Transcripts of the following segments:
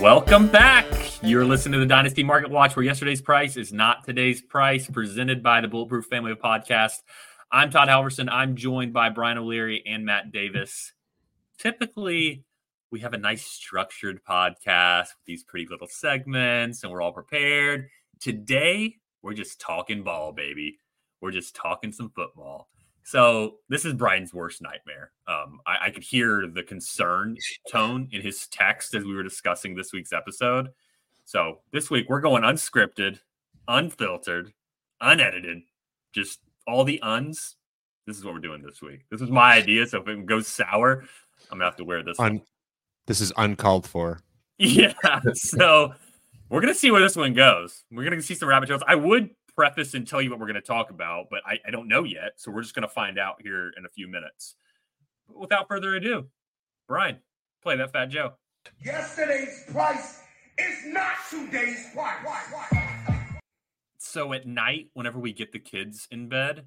Welcome back. You're listening to the Dynasty Market Watch, where yesterday's price is not today's price, presented by the Bulletproof Family of Podcast. I'm Todd Halverson. I'm joined by Brian O'Leary and Matt Davis. Typically, we have a nice structured podcast with these pretty little segments, and we're all prepared. Today, we're just talking ball, baby. We're just talking some football. So this is Brian's worst nightmare. Um, I, I, could hear the concern tone in his text as we were discussing this week's episode. So this week we're going unscripted, unfiltered, unedited, just all the uns. This is what we're doing this week. This was my idea. So if it goes sour, I'm gonna have to wear this. Un- this is uncalled for. Yeah. So we're gonna see where this one goes. We're gonna see some rabbit trails. I would preface and tell you what we're going to talk about, but I, I don't know yet. So we're just going to find out here in a few minutes. But without further ado, Brian, play that Fat Joe. Yesterday's price is not today's price. Why? Why? So at night, whenever we get the kids in bed,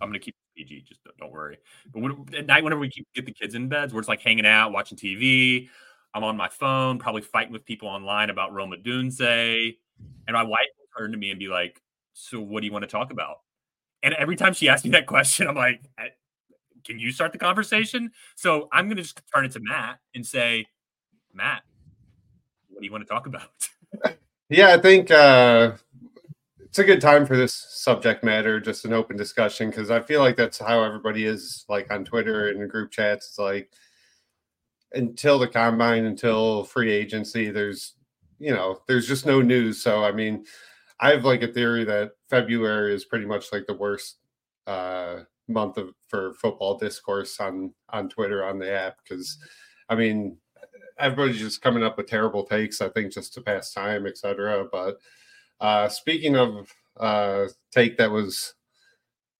I'm going to keep PG, just don't, worry. But when, at night, whenever we keep, get the kids in beds, we're just like hanging out, watching TV. I'm on my phone, probably fighting with people online about Rome Odunze. And my wife turn to me and be like, "So what do you want to talk about?" And every time she asks me that question, I'm like, "Can you start the conversation?" So I'm going to just turn it to Matt and say, "Matt, what do you want to talk about?" yeah, I think uh, it's a good time for this subject matter, just an open discussion, because I feel like that's how everybody is, like on Twitter and group chats. It's like until the combine, until free agency, there's you know, there's just no news. So I mean, I have like a theory that February is pretty much like the worst uh, month of for football discourse on on Twitter on the app because I mean everybody's just coming up with terrible takes. I think just to pass time, etc. But uh, speaking of uh, take that was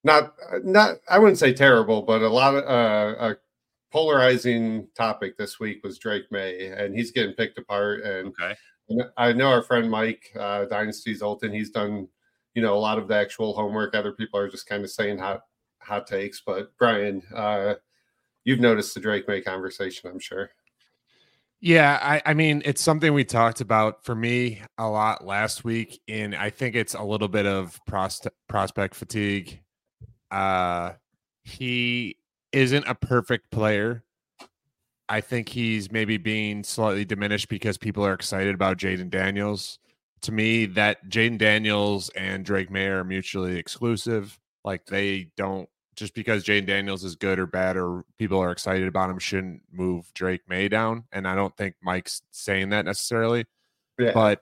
not not I wouldn't say terrible, but a lot of uh, a polarizing topic this week was Drake Maye and he's getting picked apart and. Okay I know our friend Mike, uh, Dynasty Zoltan, he's done, you know, a lot of the actual homework. Other people are just kind of saying hot hot takes. But Brian, uh, you've noticed the Drake Maye conversation, I'm sure. Yeah, I, I mean, it's something we talked about for me a lot last week, and I think it's a little bit of pros- prospect fatigue. Uh, he isn't a perfect player I think he's maybe being slightly diminished because people are excited about Jayden Daniels. To me, that Jayden Daniels and Drake Maye are mutually exclusive. Like they don't just because Jayden Daniels is good or bad or people are excited about him shouldn't move Drake Maye down. And I don't think Mike's saying that necessarily. Yeah. But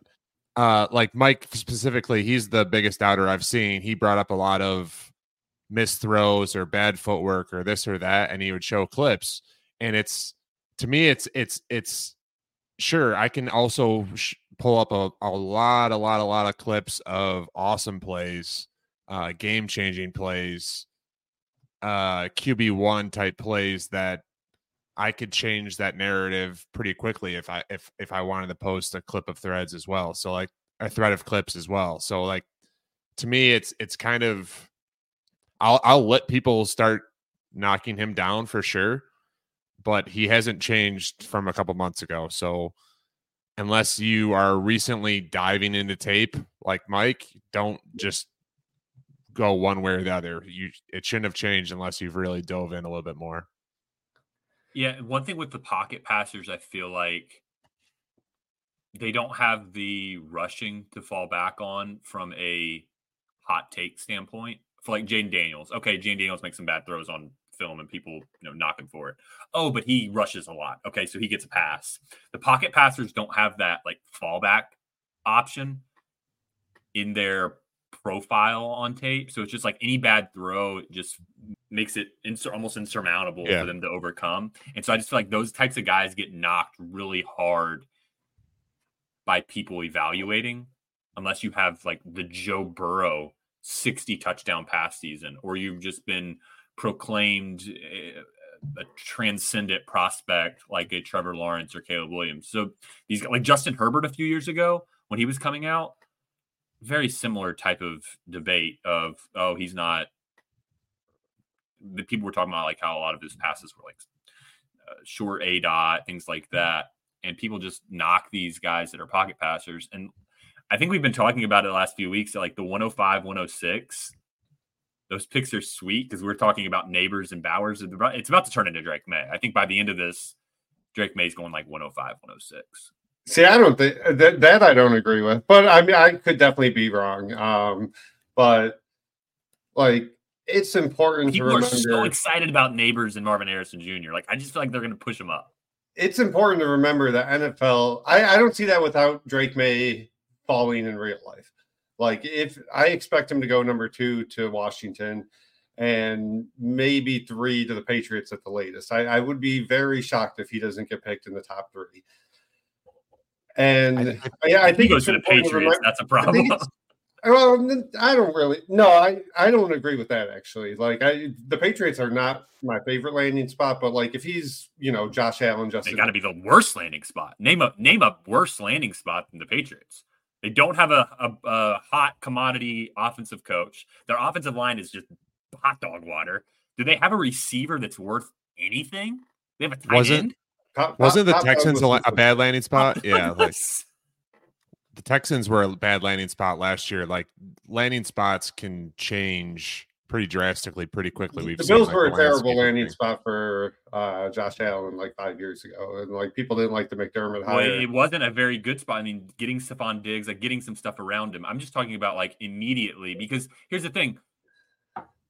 uh like Mike specifically, he's the biggest doubter I've seen. He brought up a lot of missed throws or bad footwork or this or that, and he would show clips. And it's to me, it's it's it's sure I can also sh- pull up a, a lot, a lot, a lot of clips of awesome plays, uh, game changing plays, uh, QB one type plays that I could change that narrative pretty quickly if I if if I wanted to post a clip of threads as well. So like a thread of clips as well. So like to me, it's it's kind of I'll I'll let people start knocking him down for sure but he hasn't changed from a couple months ago. So unless you are recently diving into tape like Mike, don't just go one way or the other. You it shouldn't have changed unless you've really dove in a little bit more. Yeah, one thing with the pocket passers, I feel like they don't have the rushing to fall back on from a hot take standpoint. For like Jayden Daniels, okay, Jayden Daniels makes some bad throws on film and people you know knock him for it. Oh, but he rushes a lot. Okay, so he gets a pass. The pocket passers don't have that like fallback option in their profile on tape. So it's just like any bad throw just makes it almost insurmountable yeah. for them to overcome. And so I just feel like those types of guys get knocked really hard by people evaluating unless you have like the Joe Burrow 60 touchdown pass season or you've just been proclaimed a, a, transcendent prospect like a Trevor Lawrence or Caleb Williams. So these like Justin Herbert a few years ago when he was coming out, very similar type of debate of oh he's not the people were talking about like how a lot of his passes were like uh, short A dot, things like that. And people just knock these guys that are pocket passers. And I think we've been talking about it the last few weeks like the 105, 106, those picks are sweet because we're talking about neighbors and Bowers. It's about to turn into Drake Maye. I think by the end of this, Drake Maye's going like 105, 106. See, I don't think that, that I don't agree with, but I mean, I could definitely be wrong. Um, but like, it's important People to are so excited about neighbors and Marvin Harrison Jr. Like, I just feel like they're going to push him up. it's important to remember that NFL. I, I don't see that without Drake Maye falling in real life. Like if I expect him to go number two to Washington and maybe three to the Patriots at the latest. I, I would be very shocked if he doesn't get picked in the top three. And I- yeah, I he think goes it's to the Patriots. That's a problem. well, I don't really. No, I I don't agree with that actually. Like I, the Patriots are not my favorite landing spot, but like if he's you know Josh Allen, just they got to be the worst landing spot. Name a name a worse landing spot than the Patriots. They don't have a, a, a hot commodity offensive coach. Their offensive line is just hot dog water. Do they have a receiver that's worth anything? They have a tight Wasn't- end. top- Wasn't the top- top Texans a, a bad landing spot? Yeah, like the Texans were a bad landing spot last year. Like landing spots can change pretty drastically, pretty quickly. We've the seen, Bills like, were a terrible landing things. spot for uh, Josh Allen like five years ago, and like people didn't like the McDermott Well, hire. it wasn't a very good spot. I mean, getting Stefon Diggs, like getting some stuff around him. I'm just talking about like immediately because here's the thing: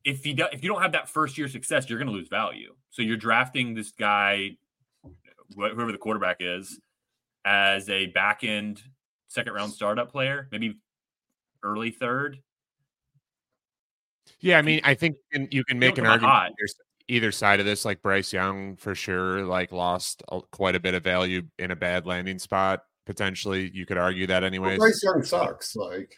if you do, if you don't have that first year success, you're going to lose value. So you're drafting this guy, whoever the quarterback is, as a back end second round startup player, maybe early third. Yeah, I mean, I think you can make an argument either, side of this. Like Bryce Young, for sure, like lost a, quite a bit of value in a bad landing spot. Potentially, you could argue that Well, anyways. Bryce Young sucks. Like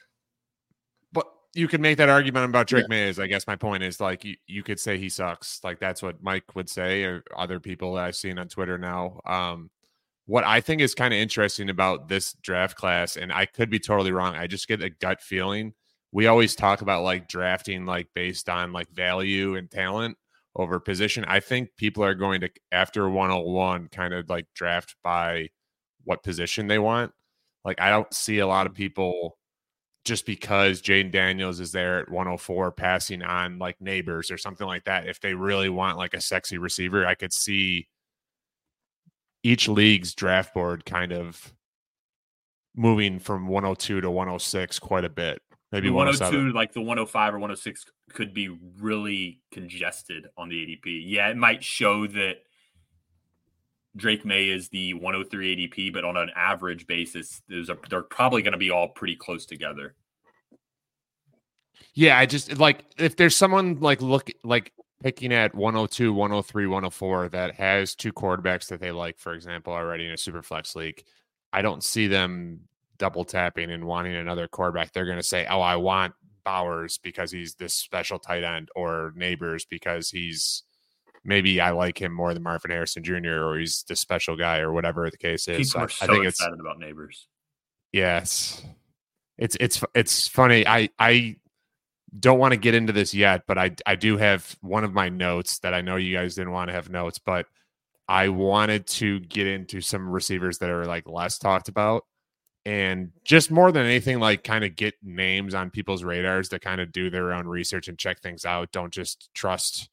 But you can make that argument about Drake Maye. Is I guess my point is like you, you could say he sucks. Like that's what Mike would say, or other people that I've seen on Twitter now. Um, what I think is kind of interesting about this draft class, and I could be totally wrong. I just get a gut feeling. We always talk about like drafting like based on like value and talent over position. I think people are going to after 101 kind of like draft by what position they want. Like I don't see a lot of people just because Jayden Daniels is there at 104 passing on like neighbors or something like that. If they really want like a sexy receiver, I could see each league's draft board kind of moving from 102 to 106 quite a bit. Maybe The 107. 102, like the 105 or 106, could be really congested on the ADP. Yeah, it might show that Drake Maye is the 103 ADP, but on an average basis, they're probably going to be all pretty close together. Yeah, I just like if there's someone like look like picking at 102, 103, 104 that has two quarterbacks that they like, for example, already in a super flex league, I don't see them double tapping and wanting another quarterback. They're going to say, "Oh, I want Bowers because he's this special tight end, or Neighbors because he's maybe I like him more than Marvin Harrison Jr. or he's the special guy or whatever the case is." People I, are so I think it's excited about neighbors. Yes. It's it's it's funny. I I don't want to get into this yet, but I I do have one of my notes that I know you guys didn't want to have notes, but I wanted to get into some receivers that are like less talked about and just more than anything like kind of get names on people's radars to kind of do their own research and check things out. Don't just trust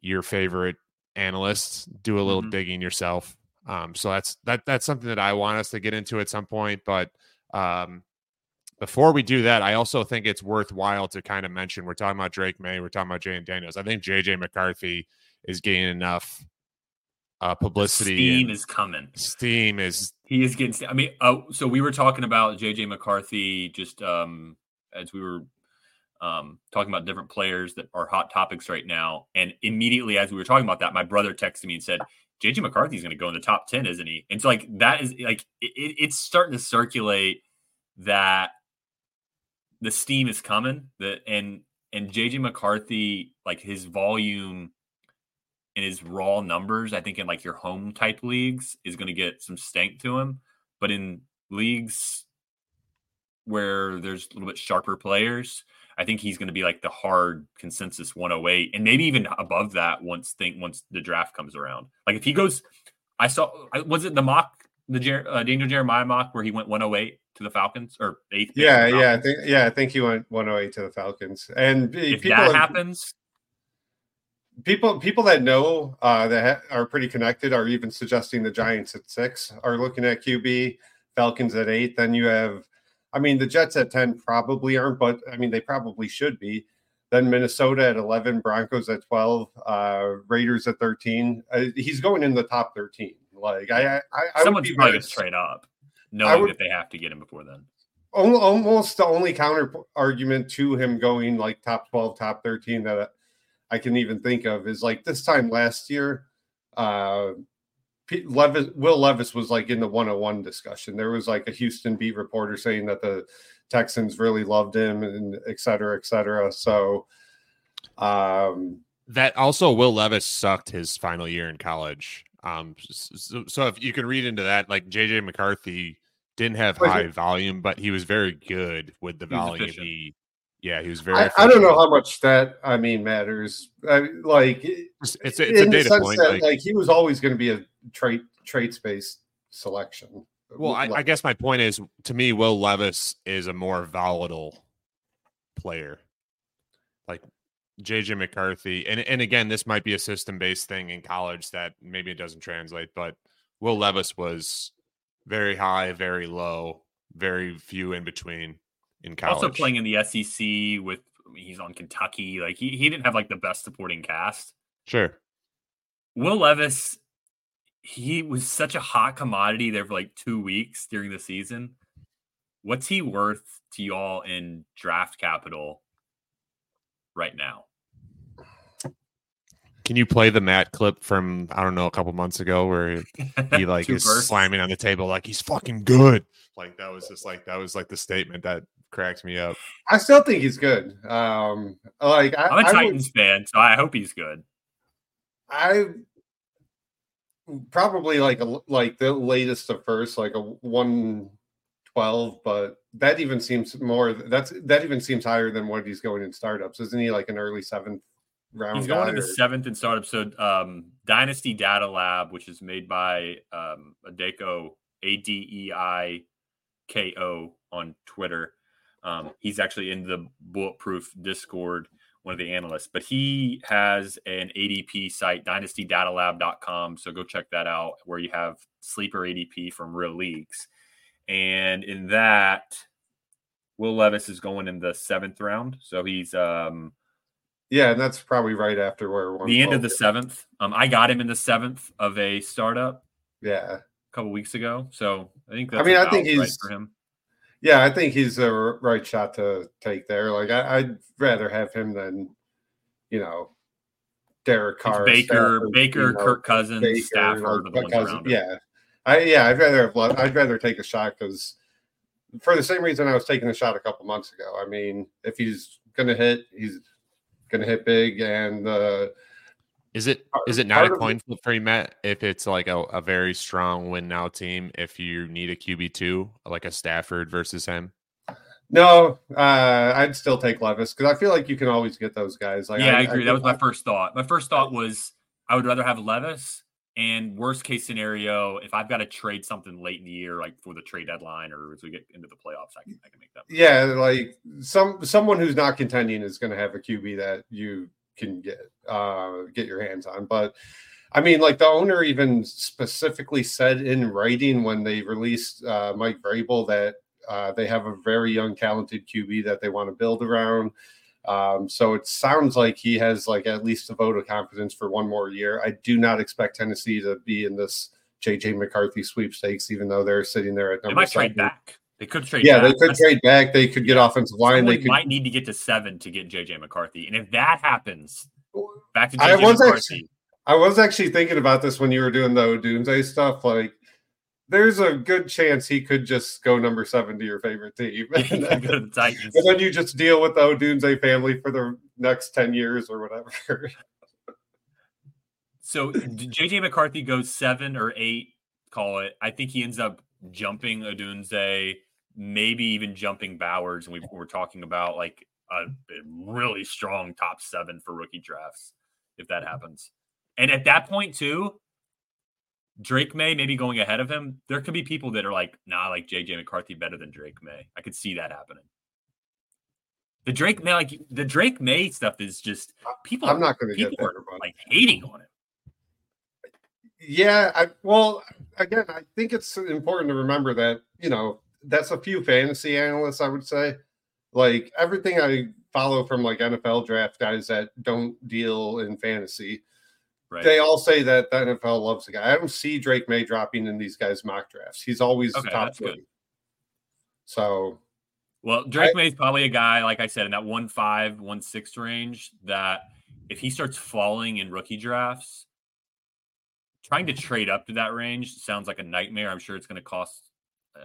your favorite analysts. Do a little Mhm. digging yourself. Um, so that's that that's something that I want us to get into at some point. But um, before we do that, I also think it's worthwhile to kind of mention we're talking about Drake Maye, we're talking about Jayden Daniels. I think JJ McCarthy is getting enough uh, publicity. Steam is coming. steam is He is getting. I mean, uh, so we were talking about JJ McCarthy just um, as we were um, talking about different players that are hot topics right now, and immediately as we were talking about that, my brother texted me and said, "JJ McCarthy is going to go in the top ten, isn't he?" And so like that is like it- it's starting to circulate that the steam is coming. That and and JJ McCarthy like his volume his raw numbers, I think in like your home type leagues is going to get some stank to him. But in leagues where there's a little bit sharper players, I think he's going to be like the hard consensus 108 and maybe even above that once think once the draft comes around. Like if he goes, I saw was it the mock the Jer- uh, Daniel Jeremiah mock where he went 108 to the Falcons or eighth? Yeah, yeah, I think yeah, I think he went 108 to the Falcons. And if that have, happens, people people that know uh, that ha- are pretty connected are even suggesting the Giants at six are looking at QB, Falcons at eight. Then you have I mean, the Jets at 10 probably aren't, but I mean, they probably should be. Then Minnesota at 11, Broncos at 12, uh, Raiders at 13. Uh, he's going in the top 13. Like, I, I, I someone's probably going to trade up, knowing would, that they have to get him before then. Almost the only counter argument to him going like top 12, top 13 that I can even think of is like this time last year, uh, Levis, Will Levis was like in the 101 discussion. There was like a Houston beat reporter saying that the Texans really loved him and et cetera, et cetera. So, um, that also Will Levis sucked his final year in college. Um, so, so if you can read into that, like JJ McCarthy didn't have high volume, but he was very good with the volume. He, yeah, he was very. I, I, don't know how much that I mean matters. I, like it's it's, it's a data point. That, like, like, he was always going to be a trait traits based selection. Well, I, I, guess my point is to me, Will Levis is a more volatile player. Like JJ McCarthy, and and again, this might be a system based thing in college that maybe it doesn't translate, but Will Levis was very high, very low, very few in between in college. Also playing in the SEC with I mean, he's on Kentucky. Like he, he didn't have like the best supporting cast. Sure. Will Levis he was such a hot commodity there for like two weeks during the season. What's he worth to y'all in draft capital right now? Can you play the Matt clip from I don't know a couple months ago where he like is bursts. slamming on the table like he's fucking good? Like that was just like that was like the statement that cracks me up. I still think he's good. Um like I, am a Titans would, fan, so I hope he's good. I probably like a like the latest of first, like a one twelve, but that even seems more. That's that even seems higher than what he's going in startups, isn't he? Like an early seventh round. He's going in the seventh in startups. So um, Dynasty Data Lab, which is made by um, Adeiko A D E I K O on Twitter. Um, he's actually in the Bulletproof Discord one of the analysts, but he has an ADP site, dynastydatalab.com. So go check that out where you have sleeper ADP from real leagues. And in that, Will Levis is going in the seventh round. So he's um yeah, and that's probably right after where the end of the seventh. Um, I got him in the seventh of a startup. Yeah, a couple weeks ago. So I think I mean, I think he's right for him. Yeah, I think he's a right shot to take there. Like I, would rather have him than, you know, Derek Carr, Baker, Stafford, Baker, you know, Kirk Cousins, Baker, Stafford, you know, Cousins, yeah. I yeah, I'd rather have I'd rather take a shot because for the same reason I was taking a shot a couple months ago. I mean, if he's gonna hit, he's gonna hit big, and uh, is it is it not a coin flip for you, Matt? If it's like a, a very strong win now team, if you need a QB two, like a Stafford versus him. No, uh, I'd still take Levis because I feel like you can always get those guys. Like, yeah, I, I agree. I, that was my first thought. My first thought was I would rather have Levis. And worst case scenario, if I've got to trade something late in the year, like for the trade deadline or as we get into the playoffs, I can, I can make that. Yeah, like some someone who's not contending is going to have a QB that you can get uh, get your hands on. But I mean, like the owner even specifically said in writing when they released uh, Mike Vrabel that uh, they have a very young, talented QB that they want to build around. Um, so it sounds like he has like at least a vote of confidence for one more year. I do not expect Tennessee to be in this JJ McCarthy sweepstakes, even though they're sitting there at number. They might trade back. They could trade. Yeah, back. they could trade back. They could get offensive line. They could, might need to get to seven to get JJ McCarthy, and if that happens, back to JJ I was McCarthy. Actually, I was actually thinking about this when you were doing the Odunze stuff. Like, there's a good chance he could just go number seven to your favorite team, and, then, and then you just deal with the Odunze family for the next ten years or whatever. so JJ McCarthy goes seven or eight, call it. I think he ends up jumping Odunze maybe even jumping Bowers. And we were talking about like a, mm-hmm. a really strong top seven for rookie drafts if that mm-hmm. happens. And at that point, too, Drake Maye maybe going ahead of him. There could be people that are like, nah, I like JJ McCarthy better than Drake Maye. I could see that happening. The Drake Maye, like the Drake Maye stuff is just people. I'm not going to get there, are like hating on it. yeah, I well, again, I think it's important to remember that you know that's a few fantasy analysts. I would say, like everything I follow from like NFL draft guys that don't deal in fantasy, Right. they all say that the NFL loves the guy. I don't see Drake Maye dropping in these guys' mock drafts. He's always Okay, top that's good. three. So Well, Drake Maye is probably a guy, like I said, in that one five, one six range. That if he starts falling in rookie drafts, trying to trade up to that range sounds like a nightmare. I'm sure it's going to cost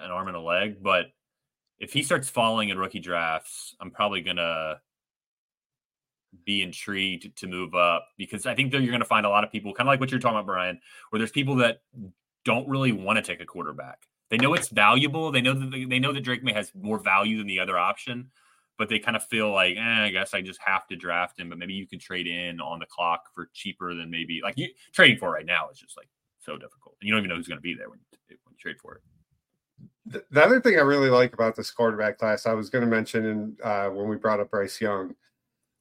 an arm and a leg, but if he starts falling in rookie drafts, I'm probably to be intrigued to move up because I think that you're going to find a lot of people, kind of like what you're talking about, Brian, where there's people that don't really want to take a quarterback. They know it's valuable. They know that they know that Drake Maye has more value than the other option, but they kind of feel like, eh, I guess I just have to draft him. But maybe you could trade in on the clock for cheaper than maybe like you trading for right now is just like so difficult, and you don't even know who's going to be there when when you trade for it. Th- the other thing I really like about this quarterback class, I was going to mention in, uh, when we brought up Bryce Young,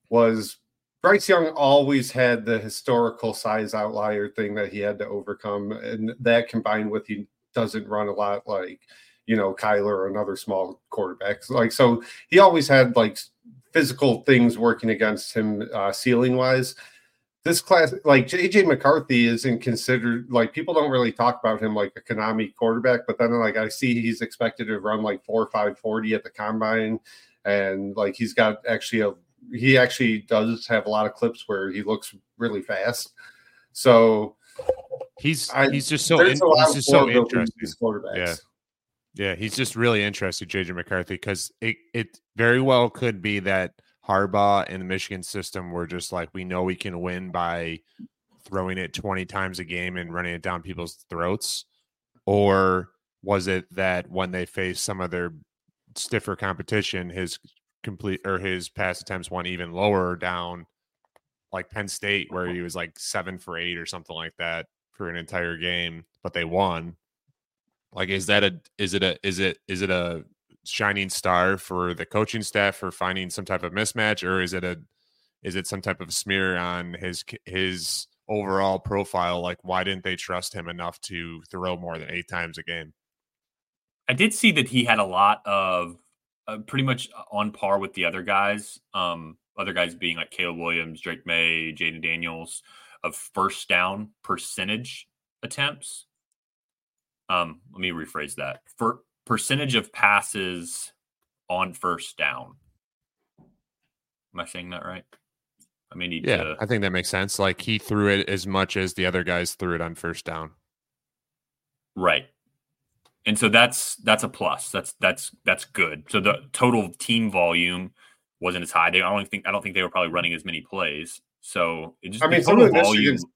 was Bryce Young always had the historical size outlier thing that he had to overcome, and that combined with he doesn't run a lot like you know Kyler or another small quarterback. Like so, he always had like physical things working against him uh, ceiling wise. This class, like JJ McCarthy, isn't considered like people don't really talk about him like a Konami quarterback, but then like I see he's expected to run like four or five forty at the combine, and like he's got actually a he actually does have a lot of clips where he looks really fast. So He's I- he's just so in, there's a lot he's just so interesting. Yeah. Yeah, he's just really interesting, JJ McCarthy, because it, it very well could be that Harbaugh and the Michigan system were just like, we know we can win by throwing it 20 times a game and running it down people's throats. Or was it that when they faced some of their stiffer competition, his complete or his pass attempts went even lower down, like Penn State, where he was like seven for eight or something like that for an entire game, but they won. Like, is that a is it a is it is it a shining star for the coaching staff for finding some type of mismatch, or is it a is it some type of smear on his his overall profile? Like, why didn't they trust him enough to throw more than eight times a game? I did see that he had a lot of uh, pretty much on par with the other guys. Um, other guys being like Caleb Williams, Drake Maye, Jayden Daniels, of first down percentage attempts. Um, let me rephrase that. For percentage of passes on first down. Am I saying that right? I may need Yeah, to. I think that makes sense. Like he threw it as much as the other guys threw it on first down. Right. And so that's that's a plus. That's that's that's good. So the total team volume wasn't as high. They I don't think I don't think they were probably running as many plays. So it just I mean, some total volume. Michigan,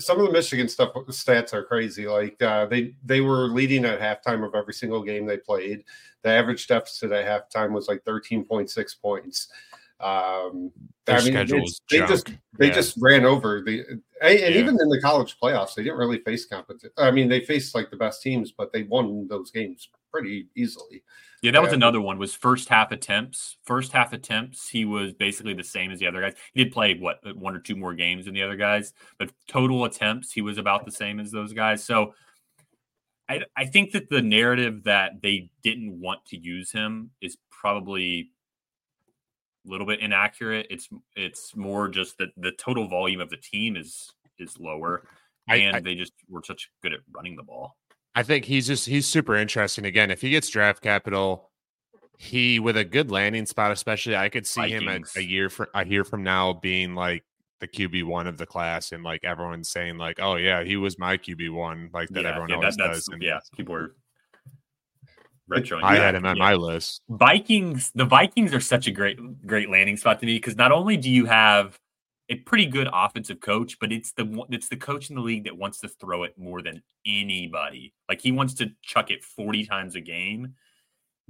some of the Michigan stuff stats are crazy. Like uh, they they were leading at halftime of every single game they played. The average deficit at halftime was like thirteen point six points. Um, Their I mean, they junk. just they Yeah. just ran over the and, and Yeah. even in the college playoffs, they didn't really face competition. I mean, they faced like the best teams, but they won those games pretty easily. Yeah, that was another one. Was first half attempts. First half attempts, he was basically the same as the other guys. He did play what uh, one or two more games than the other guys, but total attempts, he was about the same as those guys. So I I think that the narrative that they didn't want to use him is probably a little bit inaccurate. It's it's more just that the total volume of the team is is lower, I- and I- they just were such good at running the ball. I think he's just he's super interesting. Again, if he gets draft capital, he with a good landing spot, especially I could see him a, a year for a year from now being like the QB one of the class, and like everyone's saying like, oh yeah, he was my QB one, like that everyone always that- does. And yeah, people are retroing. I had him on Yeah. my list. Vikings, the Vikings are such a great, great landing spot to me because not only do you have a pretty good offensive coach, but it's the it's the coach in the league that wants to throw it more than anybody. Like he wants to chuck it forty times a game.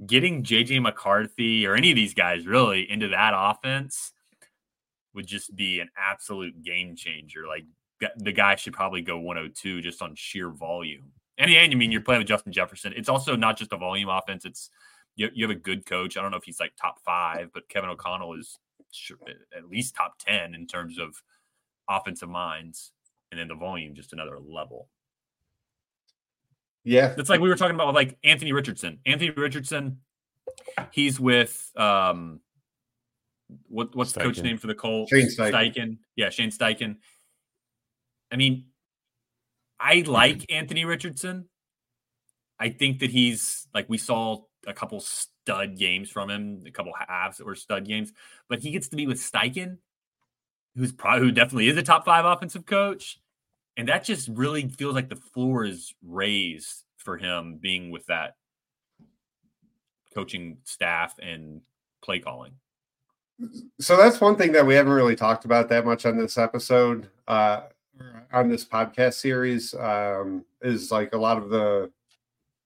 getting JJ McCarthy or any of these guys really into that offense would just be an absolute game changer. Like the guy should probably go 102 just on sheer volume. And, and I mean, you're playing with Justin Jefferson. It's also not just a volume offense. It's you, you have a good coach. I don't know if he's like top five, but Kevin O'Connell is at least top 10 in terms of offensive minds. And then the volume, just another level. Yeah. It's like we were talking about with like Anthony Richardson. Anthony Richardson, he's with um what what's Steichen. the coach name for the Colts? Shane Steichen. Steichen. Yeah, Shane Steichen. I mean, I like Anthony Richardson. I think that he's like we saw a couple stud games from him, a couple halves were stud games, but he gets to be with Steichen, who's probably who definitely is a top five offensive coach. And that just really feels like the floor is raised for him being with that coaching staff and play calling. So that's one thing that we haven't really talked about that much on this episode, uh, on this podcast series, um, is like a lot of the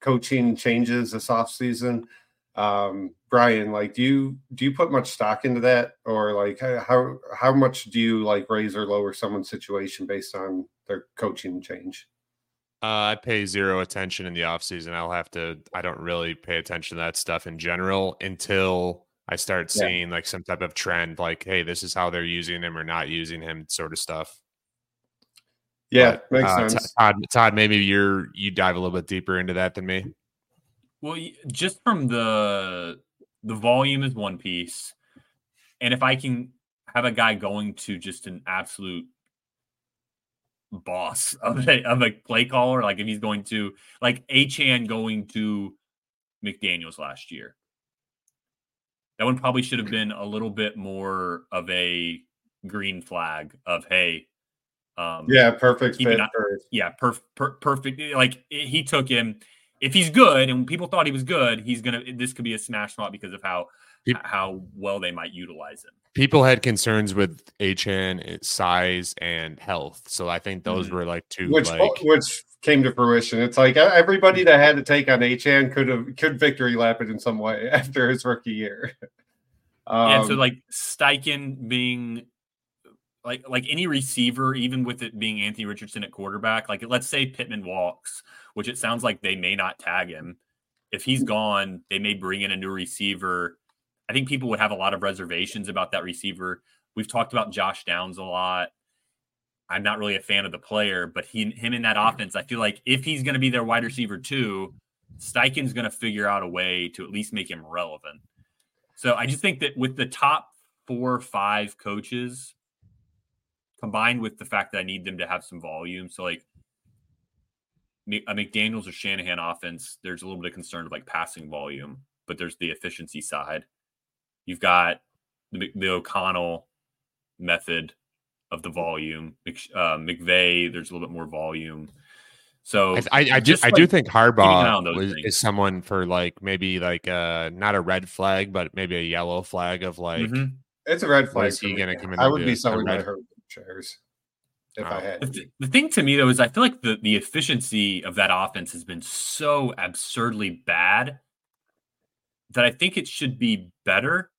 coaching changes this off season. Um, Brian, like, do you do you put much stock into that, or like how how much do you like raise or lower someone's situation based on their coaching change? Uh, I pay zero attention in the off season. I'll have to. I don't really pay attention to that stuff in general until I start seeing yeah. like some type of trend, like, hey, this is how they're using him or not using him, sort of stuff. Yeah, but, makes uh, sense. Todd, Todd, maybe you're you dive a little bit deeper into that than me. Well, just from the the volume is one piece, and if I can have a guy going to just an absolute boss of a, of a play caller. Like if he's going to like Achane going to McDaniels last year. That one probably should have been a little bit more of a green flag of hey, um, yeah, perfect fit. Not, yeah, perf, per, perfect. Like he took him. If he's good, and people thought he was good, he's gonna. This could be a smash spot because of how how well they might utilize him people had concerns with Achane size and health. So I think those mm-hmm. were like two which like, which came to fruition. It's like everybody that had to take on Achane could have could victory lap it in some way after his rookie year. Um, yeah, so like Steichen being like like any receiver, even with it being Anthony Richardson at quarterback, like let's say Pittman walks, which it sounds like they may not tag him. If he's mm. gone, they may bring in a new receiver I think people would have a lot of reservations about that receiver. We've talked about Josh Downs a lot. I'm not really a fan of the player, but he him in that mm. offense, I feel like if he's going to be their wide receiver too, Steichen's going to figure out a way to at least make him relevant. So I just think that with the top four or five coaches, combined with the fact that I need them to have some volume, so like a McDaniel's or Shanahan offense, there's a little bit of concern of like passing volume, but there's the efficiency side. You've got the, the O'Connell method of the volume. Uh, McVay, there's a little bit more volume. So I, I, I just like, I do think Harbaugh was, is someone for like maybe like uh not a red flag, but maybe a yellow flag of like mm-hmm. it's a red flag. Is he going to come in? I would be someone that hurt chairs if. I had. The, the, thing to me though is I feel like the the efficiency of that offense has been so absurdly bad that I think it should be better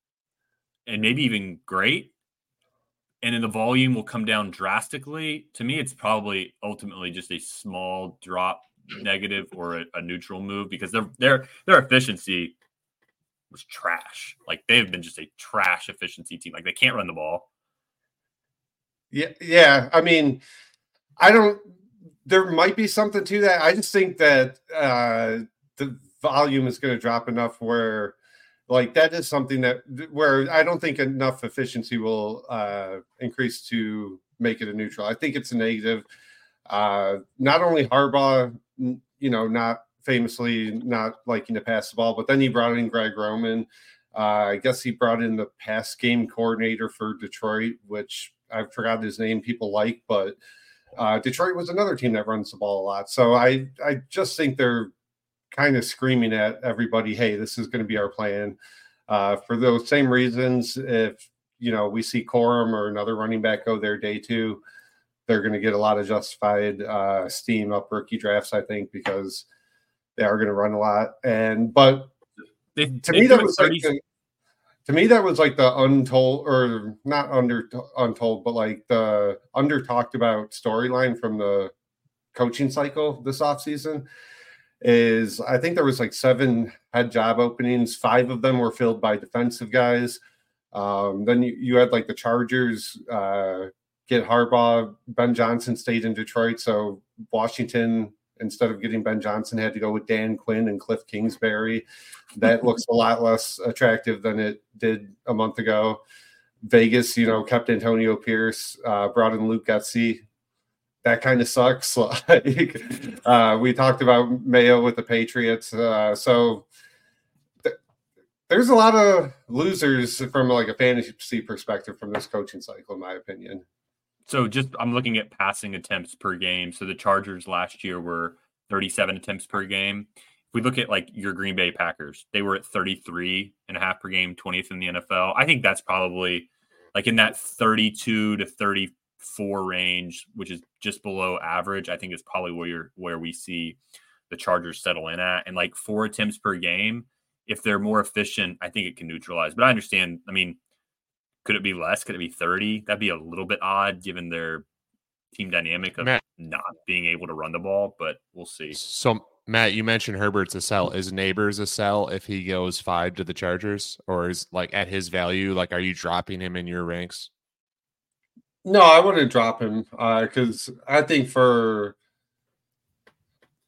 and maybe even great. And then the volume will come down drastically. To me, it's probably ultimately just a small drop negative or a, a neutral move because their their their efficiency was trash. Like they've been just a trash efficiency team. Like they can't run the ball. Yeah, yeah. I mean, I don't. There might be something to that. I just think that uh, the volume is going to drop enough where like that is something that where I don't think enough efficiency will uh, increase to make it a neutral. I think it's a negative. Uh, not only Harbaugh, you know, not famously not liking to pass the ball, but then he brought in Greg Roman. Uh, I guess he brought in the pass game coordinator for Detroit, which I forgot his name. People like, but uh, Detroit was another team that runs the ball a lot. So I I just think they're kind of screaming at everybody, "Hey, this is going to be our plan." Uh, for those same reasons, if you know we see Corum or another running back go there day two, they're going to get a lot of justified uh, steam up rookie drafts, I think, because they are going to run a lot. And but They, to they me that was 30 like to me that was like the untold or not under untold but like the under talked about storyline from the coaching cycle this offseason is i think there was like seven head job openings. Five of them were filled by defensive guys. Um, then you, you had like the chargers uh, get harbaugh ben johnson stayed in detroit so washington instead of getting ben johnson had to go with dan quinn and cliff kingsbury that looks a lot less attractive than it did a month ago. Vegas, you know, kept Antonio Pierce, uh, brought in Luke Getsy. That kind of sucks. like, uh, we talked about Mayo with the Patriots. Uh, so th- there's a lot of losers from like a fantasy perspective from this coaching cycle, in my opinion. So just I'm looking at passing attempts per game. So the Chargers last year were 37 attempts per game. If we look at like your Green Bay Packers, they were at 33 and a half per game, 20th in the NFL. I think that's probably like in that 32 to 34 range, which is just below average. I think is probably where where we see the Chargers settle in at. And like four attempts per game, if they're more efficient, I think it can neutralize. But I understand, I mean, could it be less? Could it be 30? That'd be a little bit odd given their team dynamic of Matt- not being able to run the ball, but we'll see. So Matt, you mentioned Herbert's a sell. Is Neighbors a sell if he goes five to the Chargers, or is like at his value? Like, are you dropping him in your ranks? No, I wouldn't drop him uh, because I think for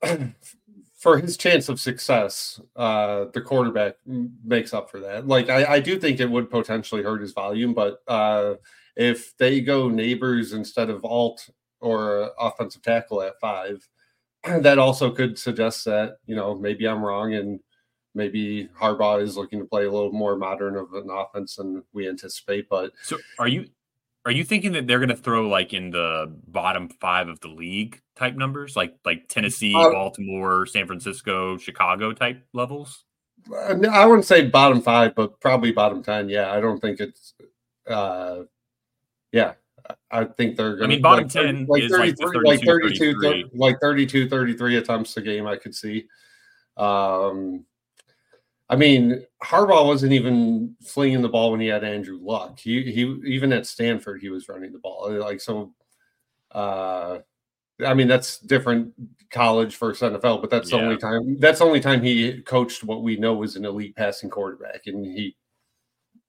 for his chance of success, uh, the quarterback makes up for that. Like I, I do think it would potentially hurt his volume, but uh, if they go neighbors instead of alt or offensive tackle at five, that also could suggest that you know maybe I'm wrong and maybe Harbaugh is looking to play a little more modern of an offense than we anticipate. But So are you are you thinking that they're going to throw like in the bottom five of the league type numbers, like like Tennessee, Uh, Baltimore, San Francisco, Chicago type levels? I wouldn't say bottom five, but probably bottom ten. Yeah, I don't think it's. uh Yeah, I- think they're going. To. I mean, bottom 10 is like the like 32, 32, 33. like 32, 33 attempts a game. I could see. Um, I mean, Harbaugh wasn't even flinging the ball when he had Andrew Luck. He he even at Stanford he was running the ball. Like so, uh, I mean that's different college versus NFL, but that's the only time that's the only time he coached what we know was an elite passing quarterback, and he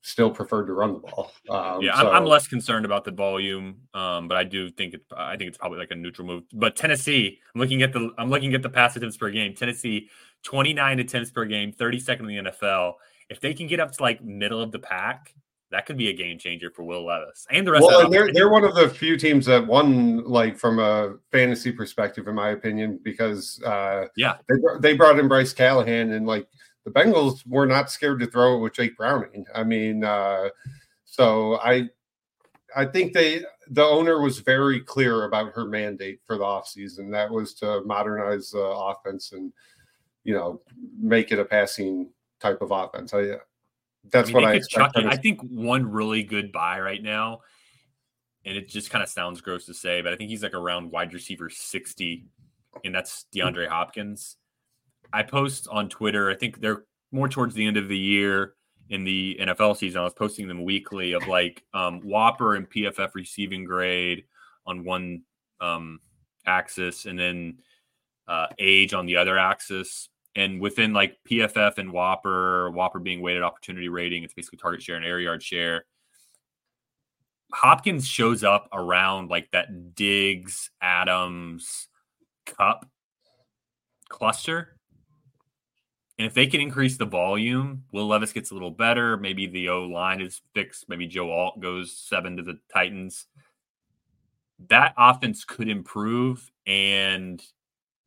still preferred to run the ball. Um, yeah, I'm, I'm less concerned about the volume, um, but I do think it. I think it's probably like a neutral move. But Tennessee, I'm looking at the I'm looking at the pass attempts per game. Tennessee, 29 attempts per game, 32nd in the NFL. If they can get up to like middle of the pack, that could be a game changer for Will Levis and the rest. Well, of the they're they're one of the few teams that won, like from a fantasy perspective, in my opinion, because uh, Yeah. they they brought in Bryce Callahan, and like the Bengals were not scared to throw it with Jake Browning. I mean, uh, so I I think they the owner was very clear about her mandate for the offseason. That was to modernize the offense and you know make it a passing type of offense. I that's I mean, what I expect. I think one really good buy right now, and it just kind of sounds gross to say, but I think he's like around wide receiver 60, and that's DeAndre Hopkins. I post on Twitter, I think they're more towards the end of the year in the NFL season. I was posting them weekly of like um, WOPR and PFF receiving grade on one um, axis, and then uh, age on the other axis. And within like PFF and WOPR, WOPR being weighted opportunity rating, it's basically target share and air yard share. Hopkins shows up around like that Diggs, Adams, Kupp cluster. And if they can increase the volume, Will Levis gets a little better. Maybe the O line is fixed. Maybe Joe Alt goes seven to the Titans. That offense could improve, and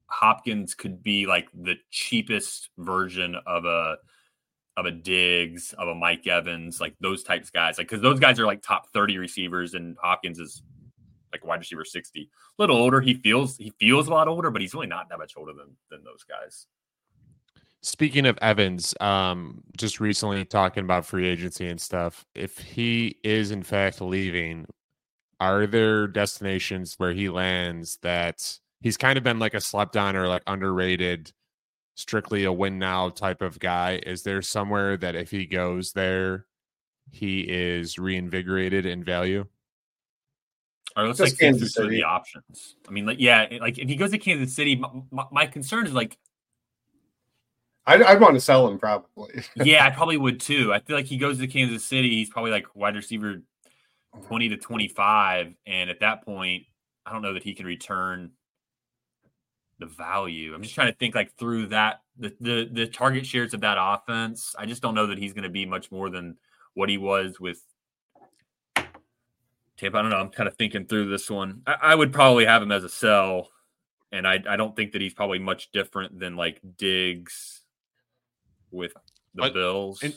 Hopkins could be like the cheapest version of a of a Diggs, of a Mike Evans, like those types of guys. Like because those guys are like top 30 receivers, and Hopkins is like wide receiver 60. A little older. He feels he feels a lot older, but he's really not that much older than than those guys. Speaking of Evans, um, just recently talking about free agency and stuff. If he is in fact leaving, are there destinations where he lands that he's kind of been like a slept on or like underrated strictly a win now type of guy? Is there somewhere that if he goes there, he is reinvigorated in value? All right, let's Just like think Kansas through City. the options. I mean, like, yeah, like if he goes to Kansas City, my, my, my concern is like, I'd, I'd want to sell him probably. yeah, I probably would too. I feel like he goes to Kansas City, he's probably like wide receiver twenty to twenty five, and at that point, I don't know that he can return the value. I'm just trying to think like through that the the the target shares of that offense. I just don't know that he's going to be much more than what he was with Tampa. I don't know. I'm kind of thinking through this one. I, I would probably have him as a sell, and I I don't think that he's probably much different than like Diggs with the But Bills. in-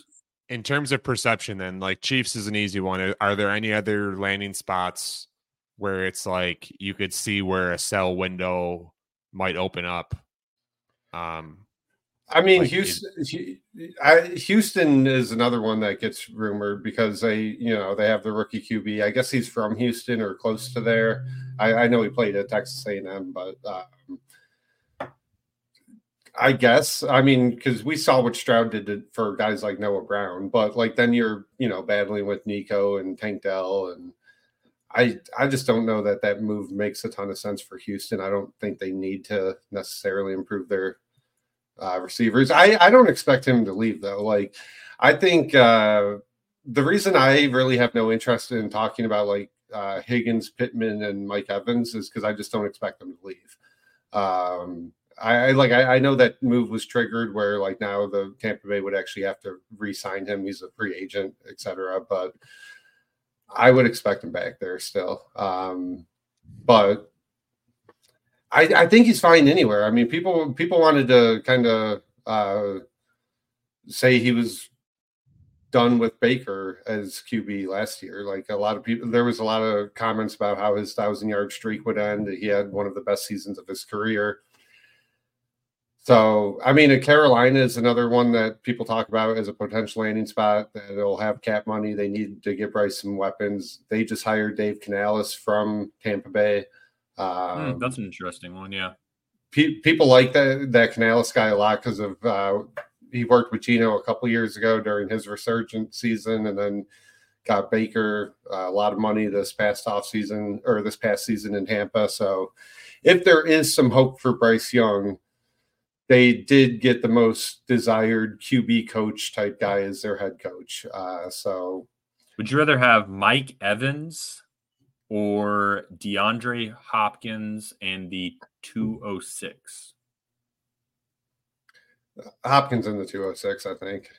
In terms of perception, then, like Chiefs is an easy one. Are there any other landing spots where it's like you could see where a sell window might open up? Um, I mean, Like, Houston. Hu- I, Houston is another one that gets rumored because they, you know, they have the rookie QB. I guess he's from Houston or close to there. I, I know he played at Texas A&M, but um, I guess I mean because we saw what Stroud did for guys like Noah Brown, but like then you're, you know, battling with Nico and Tank Dell, and I, I just don't know that that move makes a ton of sense for Houston. I don't think they need to necessarily improve their uh, receivers. I, I don't expect him to leave though. Like, I think uh, the reason I really have no interest in talking about like uh, Higgins, Pittman, and Mike Evans is because I just don't expect them to leave. Um, I, I like I, I know that move was triggered where like now the Tampa Bay would actually have to re-sign him. He's a free agent, etc. But I would expect him back there still. Um, but I, I think he's fine anywhere. I mean, people people wanted to kind of uh, say he was done with Baker as QB last year. Like a lot of people, there was a lot of comments about how his thousand yard streak would end. He had one of the best seasons of his career. So, I mean, Carolina is another one that people talk about as a potential landing spot that will have cap money. They need to give Bryce some weapons. They just hired Dave Canales from Tampa Bay. Hmm, Um, that's an interesting one. Yeah. pe- people like that that Canales guy a lot because of uh, he worked with Geno a couple years ago during his resurgent season, and then got Baker uh, a lot of money this past off season or this past season in Tampa. So, if there is some hope for Bryce Young, they did get the most desired QB coach type guy as their head coach. Uh, so, Would you rather have Mike Evans or DeAndre Hopkins and the 206? Hopkins in the 206, I think.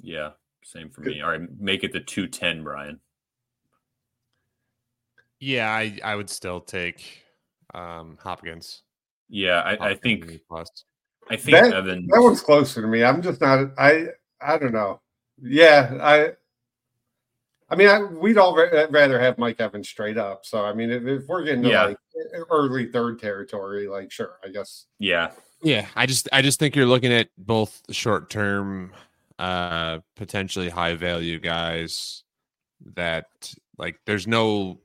Yeah, same for me. All right, make it the 210, Brian. yeah, I, I would still take um, Hopkins. Yeah, I, I think plus. I think That- Evans. That one's closer to me. I'm just not. I I don't know. Yeah, I. I mean, I, we'd all ra- rather have Mike Evans straight up. So I mean, if, if we're getting to Yeah. like early third territory, like sure, I guess. yeah, Yeah, I just I just think you're looking at both short term, uh, potentially high value guys that like there's no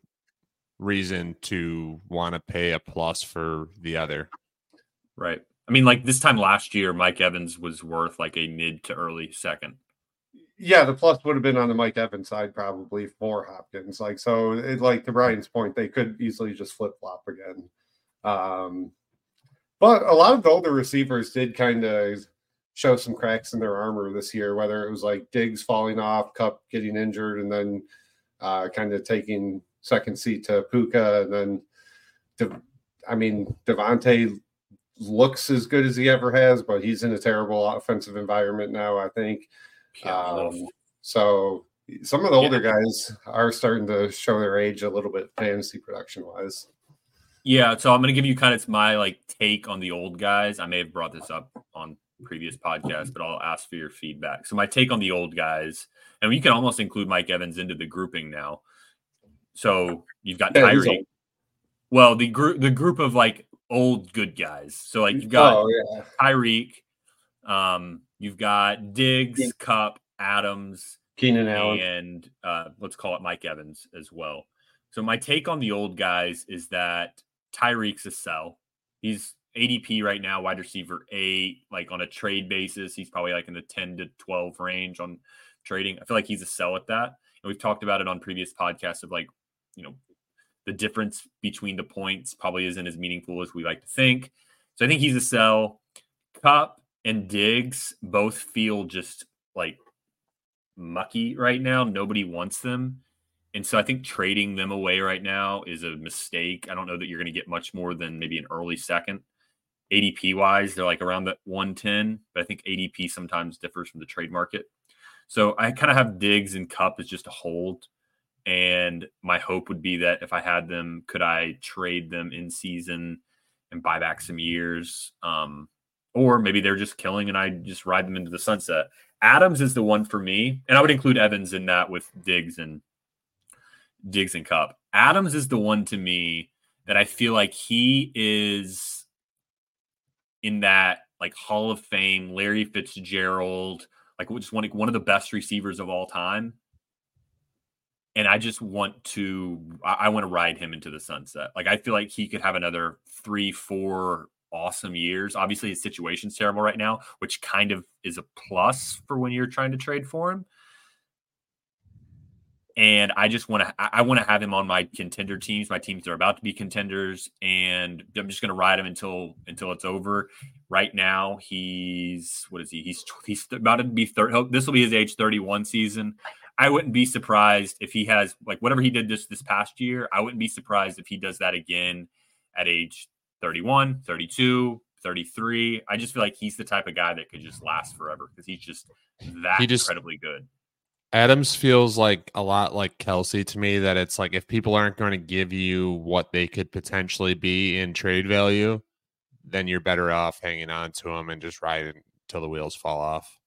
reason to want to pay a plus for the other. right. I mean, like this time last year, Mike Evans was worth like a mid to early second. Yeah, the plus would have been on the Mike Evans side probably for Hopkins. Like so, it, like to Brian's point, they could easily just flip flop again. Um, but a lot of the older receivers did kind of show some cracks in their armor this year, whether it was like Diggs falling off, Kupp getting injured, and then uh, kind of taking second seat to Puka, and then De- I mean Davante looks as good as he ever has, but he's in a terrible offensive environment now. I think. Yeah, Um, so some of the older guys are starting to show their age a little bit fantasy production wise. Yeah, so I'm going to give you kind of my like take on the old guys. I may have brought this up on previous podcasts, but I'll ask for your feedback. So my take on the old guys, and you can almost include Mike Evans into the grouping now. So you've got Yeah, old. Well, the group the group of like old good guys. So like you've got oh yeah, Tyreek, um, you've got Diggs, Yeah. Kupp, Adams, Keenan Allen. and uh, let's call it Mike Evans as well. So my take on the old guys is that Tyreek's a sell. He's ADP right now, wide receiver eight, like on a trade basis, he's probably like in the 10 to 12 range on trading. I feel like he's a sell at that. And we've talked about it on previous podcasts of like, you know, the difference between the points probably isn't as meaningful as we like to think. So I think he's a sell. Kupp and Diggs both feel just like mucky right now. Nobody wants them. And so I think trading them away right now is a mistake. I don't know that you're going to get much more than maybe an early second. ADP wise, they're like around that 110, but I think ADP sometimes differs from the trade market. So I kind of have Diggs and Kupp as just a hold. And my hope would be that if I had them, could I trade them in season and buy back some years? Um, or maybe they're just killing and I just ride them into the sunset. Adams is the one for me, and I would include Evans in that with Diggs and Diggs and Kupp. Adams is the one to me that I feel like he is in that like Hall of Fame, Larry Fitzgerald, like just one one of the best receivers of all time. And I just want to I, want to ride him into the sunset. Like I feel like he could have another three, four awesome years. Obviously, his situation's terrible right now, which kind of is a plus for when you're trying to trade for him. And I just want to I want to have him on my contender teams. My teams are about to be contenders, and I'm just going to ride him until until it's over. Right now, he's what is he? He's he's about to be third. This will be his age 31 season. I wouldn't be surprised if he has like whatever he did this this past year. I wouldn't be surprised if he does that again at age 31, 32, 33. I just feel like he's the type of guy that could just last forever because he's just that he just, incredibly good. Adams feels like a lot like Kelce to me that it's like if people aren't going to give you what they could potentially be in trade value, then you're better off hanging on to him and just riding until the wheels fall off.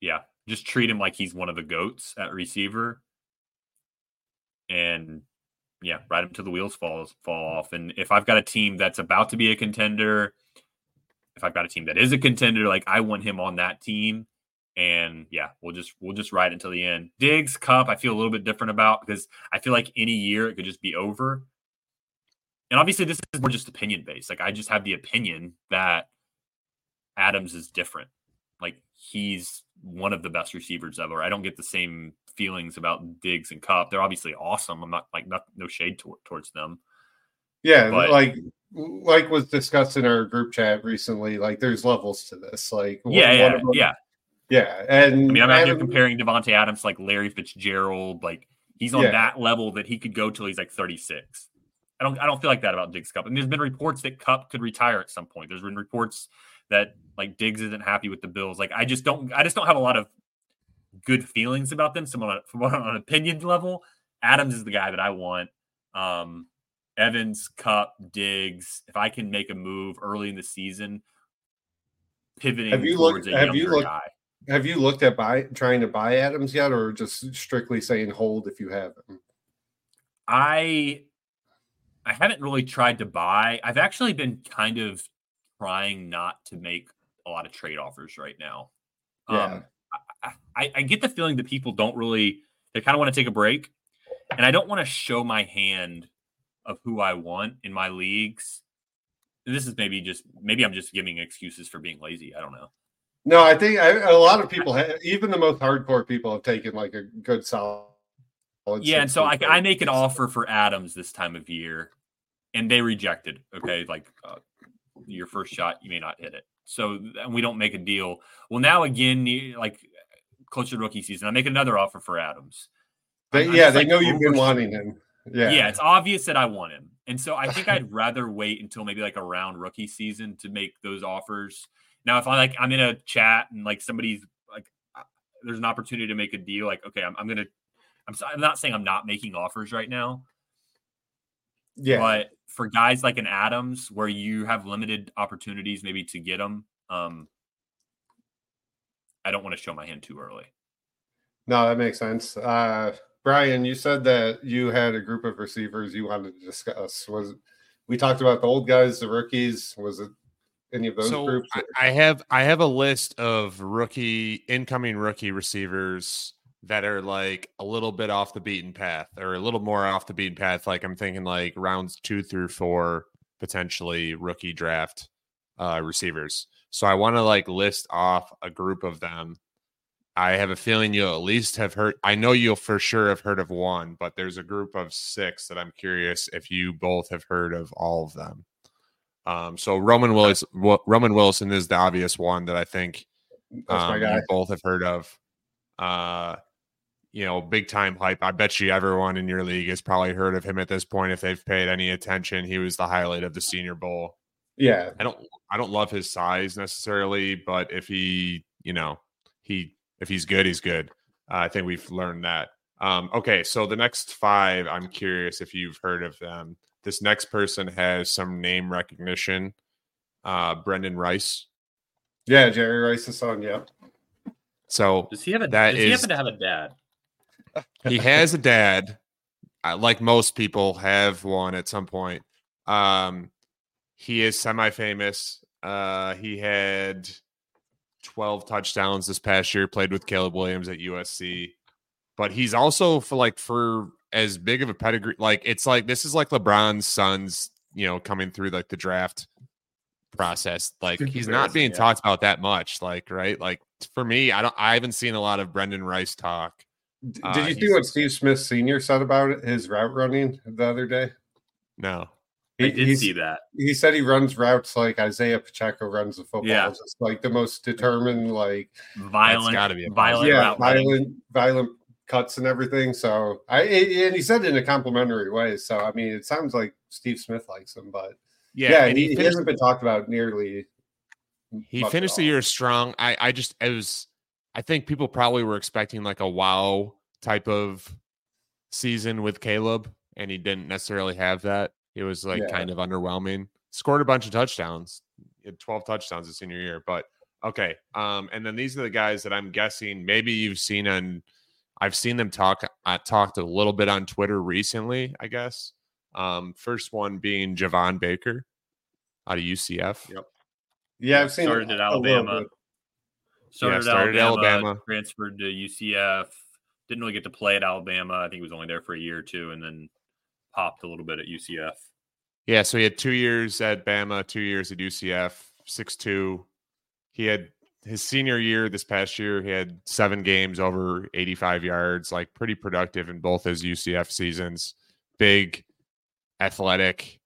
Yeah. Just treat him like he's one of the goats at receiver. And yeah, ride him till the wheels fall fall off. And if I've got a team that's about to be a contender, if I've got a team that is a contender, like I want him on that team. And yeah, we'll just we'll just ride until the end. Diggs Kupp, I feel a little bit different about because I feel like any year it could just be over. And obviously, this is more just opinion based. Like I just have the opinion that Adams is different. Like he's one of the best receivers ever. I don't get the same feelings about Diggs and Kupp. They're obviously awesome. I'm not like not, no shade to, towards them. Yeah, but, like like was discussed in our group chat recently. Like there's levels to this. Like yeah, yeah, them, yeah, yeah. And I mean, I'm Adam, comparing Davante Adams like Larry Fitzgerald. Like he's on yeah. that level that he could go till he's like 36. I don't I don't feel like that about Diggs Kupp. And there's been reports that Kupp could retire at some point. There's been reports that like Diggs isn't happy with the Bills. Like I just don't I just don't have a lot of good feelings about them. Someone from on an opinion level, Adams is the guy that I want. Um, Evans, Kupp, Diggs. If I can make a move early in the season, pivoting have you towards looked, a have you looked, guy. Have you looked at buy trying to buy Adams yet, or just strictly saying hold if you have him? I I haven't really tried to buy. I've actually been kind of trying not to make a lot of trade offers right now. Yeah. Um, I, I get the feeling that people don't really they kind of want to take a break, and I don't want to show my hand of who I want in my leagues. This is maybe just maybe I'm just giving excuses for being lazy. I don't know. No, I think I, a lot of people, have, even the most hardcore people, have taken like a good solid. Yeah, and so I, I make an offer for Adams this time of year, and they rejected. Okay, like uh, your first shot, you may not hit it. So and we don't make a deal. Well, now again, like closer to rookie season, I make another offer for Adams. They, yeah, they like know you've been wanting him. Yeah, yeah, it's obvious that I want him, and so I think I'd rather wait until maybe like around rookie season to make those offers. Now, if I like, I'm in a chat and like somebody's like, uh, there's an opportunity to make a deal. Like, okay, I'm, I'm gonna. I'm, I'm not saying I'm not making offers right now. Yeah. But for guys like an Adams, where you have limited opportunities maybe to get them, um, I don't want to show my hand too early. No, that makes sense. Uh, Brian, you said that you had a group of receivers you wanted to discuss. Was we talked about the old guys, the rookies? Was it any of those so groups? I have I have a list of rookie incoming rookie receivers that are like a little bit off the beaten path or a little more off the beaten path. Like I'm thinking like rounds two through four, potentially rookie draft uh, receivers. So I want to like list off a group of them. I have a feeling you'll at least have heard. I know you'll for sure have heard of one, but there's a group of six that I'm curious if you both have heard of all of them. Um, so Roman Willis, Roman Wilson is the obvious one that I think um, you both have heard of. Uh, you know, big time hype. I bet you everyone in your league has probably heard of him at this point if they've paid any attention. He was the highlight of the Senior Bowl. Yeah. I don't I don't love his size necessarily, but if he, you know, he if he's good, he's good. Uh, I think we've learned that. Um, okay, so the next five, I'm curious if you've heard of them. This next person has some name recognition. Uh, Brendan Rice. Yeah, Jerry Rice's son. Yeah. So does he have a? That does is, he happen to have a dad? He has a dad, like most people have one at some point. Um, he is semi-famous. Uh, he had 12 touchdowns this past year. Played with Caleb Williams at USC, but he's also for like for as big of a pedigree. Like it's like this is like LeBron's sons, you know, coming through like the draft process. Like he's not being yeah. talked about that much. Like right, like for me, I don't. I haven't seen a lot of Brendan Rice talk. Did uh, you see what Steve Smith Senior said about his route running the other day? No. He, I did see that. He said he runs routes like Isaiah Pacheco runs the football. Yeah. Just like the most determined, like violent, gotta be violent, yeah, violent, running. violent cuts and everything. So I and he said it in a complimentary way. So I mean, it sounds like Steve Smith likes him, but yeah, yeah he, he, finished, he, hasn't been talked about nearly. He finished the year strong. I I just it was. I think people probably were expecting like a wow type of season with Caleb, and he didn't necessarily have that. It was like yeah. kind of underwhelming. Scored a bunch of touchdowns, 12 touchdowns his senior year. But okay. Um, and then these are the guys that I'm guessing maybe you've seen on I've seen them talk I talked a little bit on Twitter recently, I guess. Um, first one being Javon Baker out of UCF. Yep. Yeah, I've seen started at Alabama. Started, yeah, started at Alabama, Alabama, transferred to UCF. Didn't really get to play at Alabama. I think he was only there for a year or two, and then popped a little bit at UCF. Yeah, so he had two years at Bama, two years at UCF, six two. He had his senior year this past year, he had seven games over 85 yards, like pretty productive in both his UCF seasons. Big, athletic.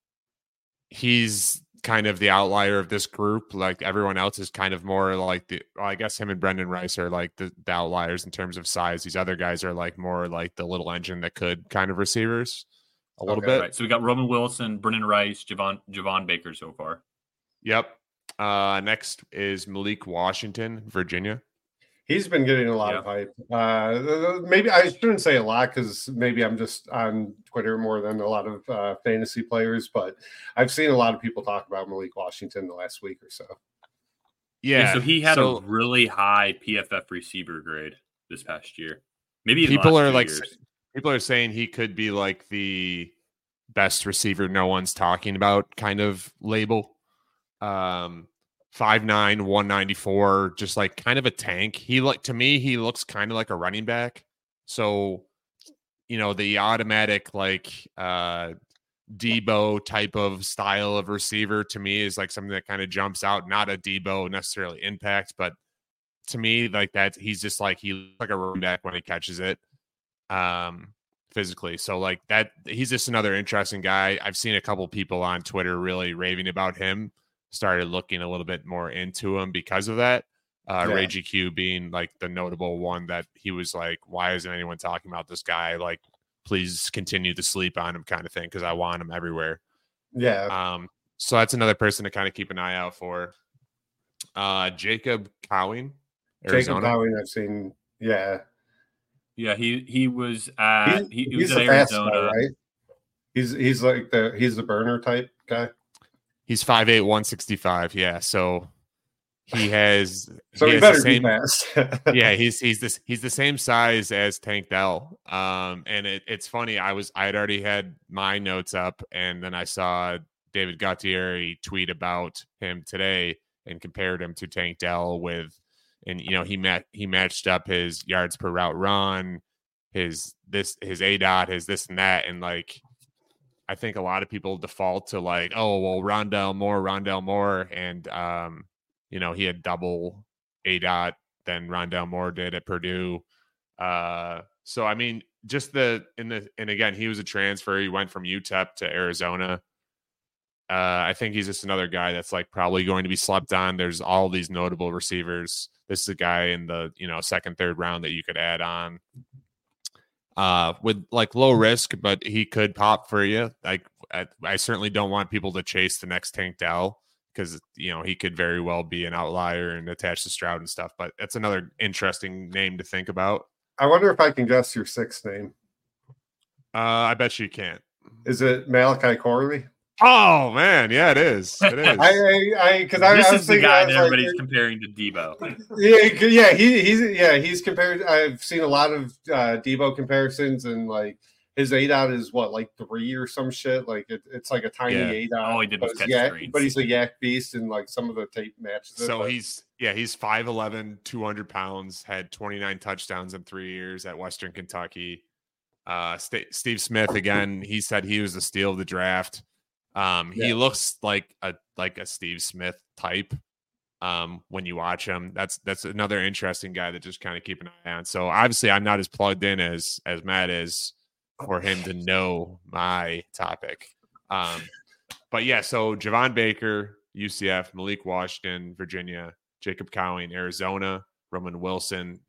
He's kind of the outlier of this group. Like everyone else is kind of more like the, well, I guess him and Brendan Rice are like the, the outliers in terms of size. These other guys are like more like the little engine that could kind of receivers a little okay, bit. Right. So we got Roman Wilson, Brendan Rice, Javon Javon Baker so far. Yep. Uh, next is Malik Washington, Virginia. He's been getting a lot yeah. of hype. Uh, maybe I shouldn't say a lot because maybe I'm just on Twitter more than a lot of uh, fantasy players, but I've seen a lot of people talk about Malik Washington the last week or so. Yeah. yeah so he had so, a really high PFF receiver grade this past year. Maybe people are like years people are saying he could be like the best receiver no one's talking about kind of label. Um, 5'9, 194, just like kind of a tank. He like to me, he looks kind of like a running back. So, you know, the automatic like uh Deebo type of style of receiver to me is like something that kind of jumps out. Not a Deebo necessarily impact, but to me, like that, he's just like he like a running back when he catches it um, physically. So like that, he's just another interesting guy. I've seen a couple people on Twitter really raving about him. Started looking a little bit more into him because of that. Uh, yeah. Ray GQ being like the notable one that he was like, why isn't anyone talking about this guy? Like, please continue to sleep on him, kind of thing, because I want him everywhere. Yeah. Um. So that's another person to kind of keep an eye out for. Uh, Jacob Cowing, Arizona. Jacob Cowing, I've seen. Yeah, yeah, he he was at he, he was at Arizona. Guy, right? He's he's like the he's the burner type guy. He's 5'8", 165. Yeah, so he has. so he, he better same, be fast. yeah, he's he's this he's the same size as Tank Dell. Um, and it, it's funny. I was I had already had my notes up, and then I saw David Gutierrez tweet about him today and compared him to Tank Dell with and you know he met he matched up his yards per route run, his this his a dot, his this and that, and like I think a lot of people default to like, oh well, Rondale Moore, Rondale Moore, and um, you know, he had double A dot than Rondale Moore did at Purdue. Uh, so I mean, just the in the and again, he was a transfer. He went from UTEP to Arizona. Uh, I think he's just another guy that's like probably going to be slept on. There's all these notable receivers. This is a guy in the you know second, third round that you could add on uh, with like low risk, but he could pop for you. Like I, I certainly don't want people to chase the next Tank Dell because you know he could very well be an outlier and attached to Stroud and stuff. But that's another interesting name to think about. I wonder if I can guess your sixth name. Uh, I bet you can't. Is it Malachi Corley? Oh man, yeah, it is. It is. I, I, because I, this I was is the thinking, guy I that was like, everybody's comparing to Deebo. yeah, yeah, he, he's yeah, he's compared. I've seen a lot of uh, Deebo comparisons, and like his aDOT is what like three or some shit. Like it, it's like a tiny Yeah. aDOT. All he did was but, catch YAC, screens. but he's a YAC beast, and like some of the tape matches. so but- he's yeah, he's 5'11, 200 pounds, had 29 touchdowns in three years at Western Kentucky. Uh, St- Steve Smith again. He said he was the steal of the draft. Um, he looks like a like a Steve Smith type. Um, when you watch him, that's that's another interesting guy that just kind of keep an eye on. So obviously, I'm not as plugged in as as Matt is for him to know my topic. Um, but yeah, so Javon Baker, UCF, Malik Washington, Virginia, Jacob Cowing, Arizona, Roman Wilson,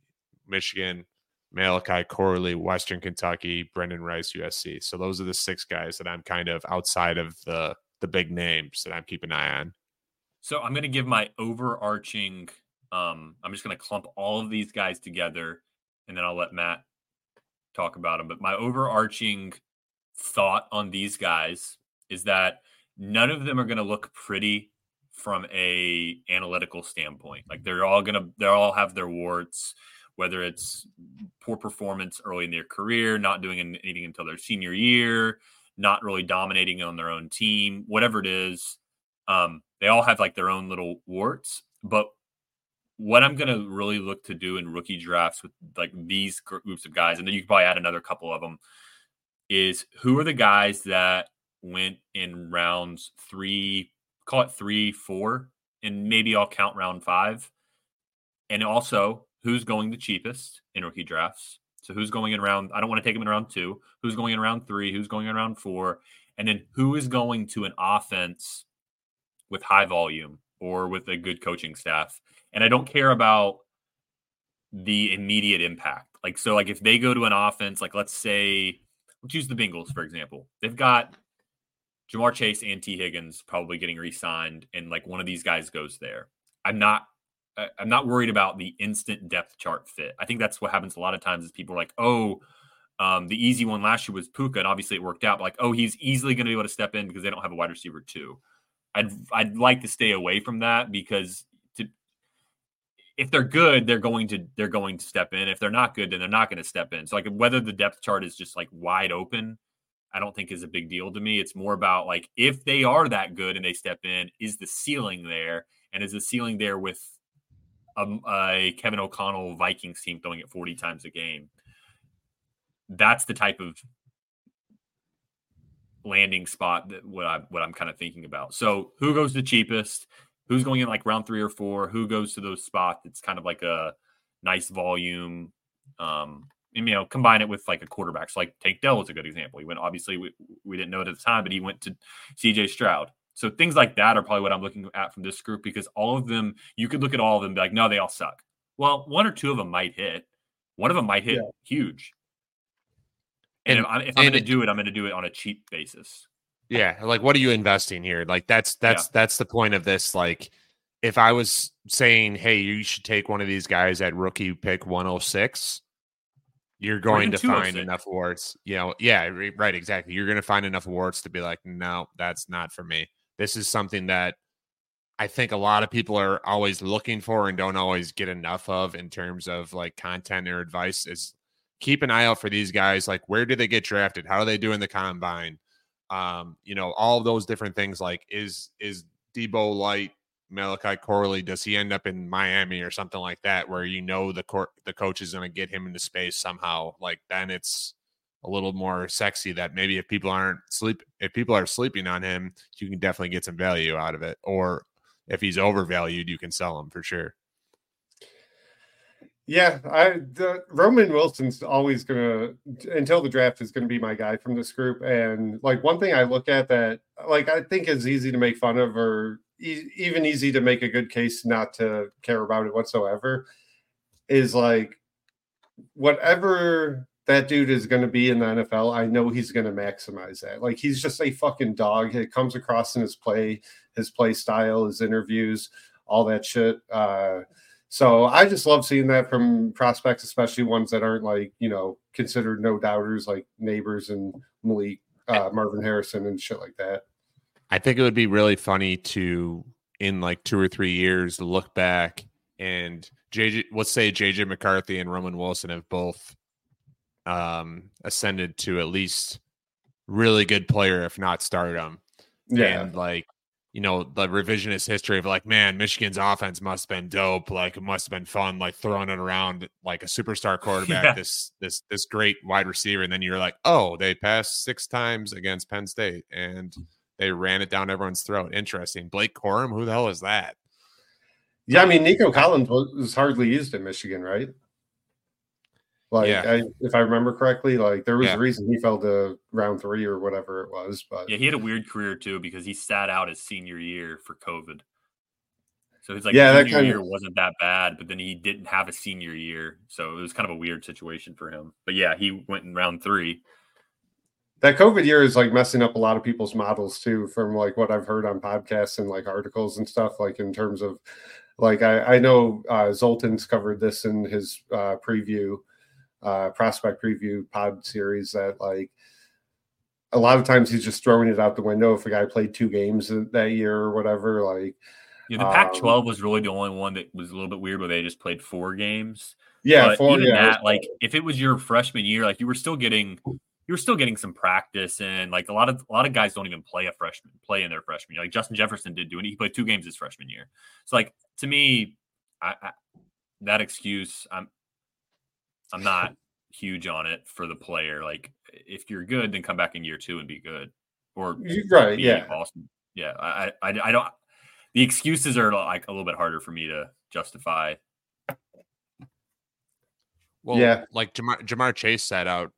Michigan, Malachi Corley, Western Kentucky, Brendan Rice, USC. So those are the six guys that I'm kind of outside of the the big names that I'm keeping an eye on. So I'm going to give my overarching. Um, I'm just going to clump all of these guys together, and then I'll let Matt talk about them. But my overarching thought on these guys is that none of them are going to look pretty from a analytical standpoint. Like they're all going to, they all have their warts. Whether it's poor performance early in their career, not doing anything until their senior year, not really dominating on their own team, whatever it is, um, they all have like their own little warts. But what I'm going to really look to do in rookie drafts with like these groups of guys, and then you can probably add another couple of them, is who are the guys that went in rounds three, call it three, four, and maybe I'll count round five. And also, who's going the cheapest in rookie drafts? So who's going in round? I don't want to take them in round two. Who's going in round three? Who's going in round four? And then who is going to an offense with high volume or with a good coaching staff? And I don't care about the immediate impact. Like so, like if they go to an offense, like let's say, let's use the Bengals for example. They've got Ja'Marr Chase and Tee Higgins probably getting re-signed, and like one of these guys goes there. I'm not I- I'm not worried about the instant depth chart fit. I think that's what happens a lot of times is people are like, oh, um, the easy one last year was Puka, and obviously it worked out. Like, oh, he's easily going to be able to step in because they don't have a wide receiver too. I'd I'd like to stay away from that because to if they're good, they're going to they're going to step in. If they're not good, then they're not going to step in. So like whether the depth chart is just like wide open, I don't think is a big deal to me. It's more about like if they are that good and they step in, is the ceiling there, and is the ceiling there with a, a Kevin O'Connell Vikings team throwing it 40 times a game? That's the type of landing spot that what I what I'm kind of thinking about. So who goes the cheapest? Who's going in like round three or four? Who goes to those spots? It's kind of like a nice volume. Um, and, you know, combine it with like a quarterback. So like Tank Dell is a good example. He went obviously we, we didn't know it at the time, but he went to CJ Stroud. So things like that are probably what I'm looking at from this group because all of them, you could look at all of them and be like, no, they all suck. Well, one or two of them might hit. One of them might hit Yeah. huge. And, And- if, I'm, if I'm going to do it, I'm going to do it on a cheap basis. Yeah, like what are you investing here? Like that's that's that's the point of this. Like if I was saying, hey, you should take one of these guys at rookie pick 106, you're going to find oh enough awards. You know, yeah, right, exactly. You're going to find enough awards to be like, no, that's not for me. This is something that I think a lot of people are always looking for and don't always get enough of in terms of like content or advice is keep an eye out for these guys. Like, where do they get drafted? How do they do in the combine? Um, you know, all those different things. Like, is is Deebo Light, Malachi Corley? Does he end up in Miami or something like that, where you know the court the coach is going to get him into space somehow? Like, then it's a little more sexy that maybe if people aren't sleep if people are sleeping on him, you can definitely get some value out of it. Or if he's overvalued, you can sell him for sure. Yeah, I the Roman Wilson's always gonna until the draft is gonna be my guy from this group. And like one thing I look at that like I think is easy to make fun of or e- even easy to make a good case not to care about it whatsoever is like whatever that dude is going to be in the NFL, I know he's going to maximize that. Like he's just a fucking dog. It comes across in his play, his play style, his interviews, all that shit. Uh, so I just love seeing that from prospects, especially ones that aren't like you know considered no doubters, like Nabers and Malik, uh, Marvin Harrison, and shit like that. I think it would be really funny to in like two or three years look back and JJ let's say JJ McCarthy and Roman Wilson have both um ascended to at least really good player if not stardom. Yeah, And like you know the revisionist history of like man Michigan's offense must have been dope like it must have been fun like throwing it around like a superstar quarterback Yeah. this this this great wide receiver and then you're like oh they passed six times against Penn State and they ran it down everyone's throat interesting Blake Corum who the hell is that yeah. I mean, Nico Collins was, was hardly used in Michigan, right? Like, Yeah. I, if I remember correctly, like there was Yeah. a reason he fell to round three or whatever it was. But Yeah, he had a weird career too because he sat out his senior year for COVID. So he's like Yeah, that kind year of- wasn't that bad, but then he didn't have a senior year, so it was kind of a weird situation for him. But yeah, he went in round three. that COVID year is like messing up a lot of people's models too, from like what I've heard on podcasts and like articles and stuff. Like in terms of, like I, I know uh, Zoltan's covered this in his uh, preview, uh, prospect preview pod series that like a lot of times he's just throwing it out the window if a guy played two games that year or whatever. Like Yeah, the Um, Pac-12 was really the only one that was a little bit weird, where they just played four games. yeah, but four, even yeah, that, like if it was your freshman year, like you were still getting, you were still getting some practice, and like a lot of a lot of guys don't even play a freshman play in their freshman year. Like Justin Jefferson did do it; he played two games his freshman year. So like to me, I, I that excuse, I'm I'm not huge on it for the player. Like if you're good, then come back in year two and be good, or right, yeah. awesome. Yeah, I, I I don't. The excuses are like a little bit harder for me to justify. well Yeah. like Ja'Marr, Ja'Marr Chase sat out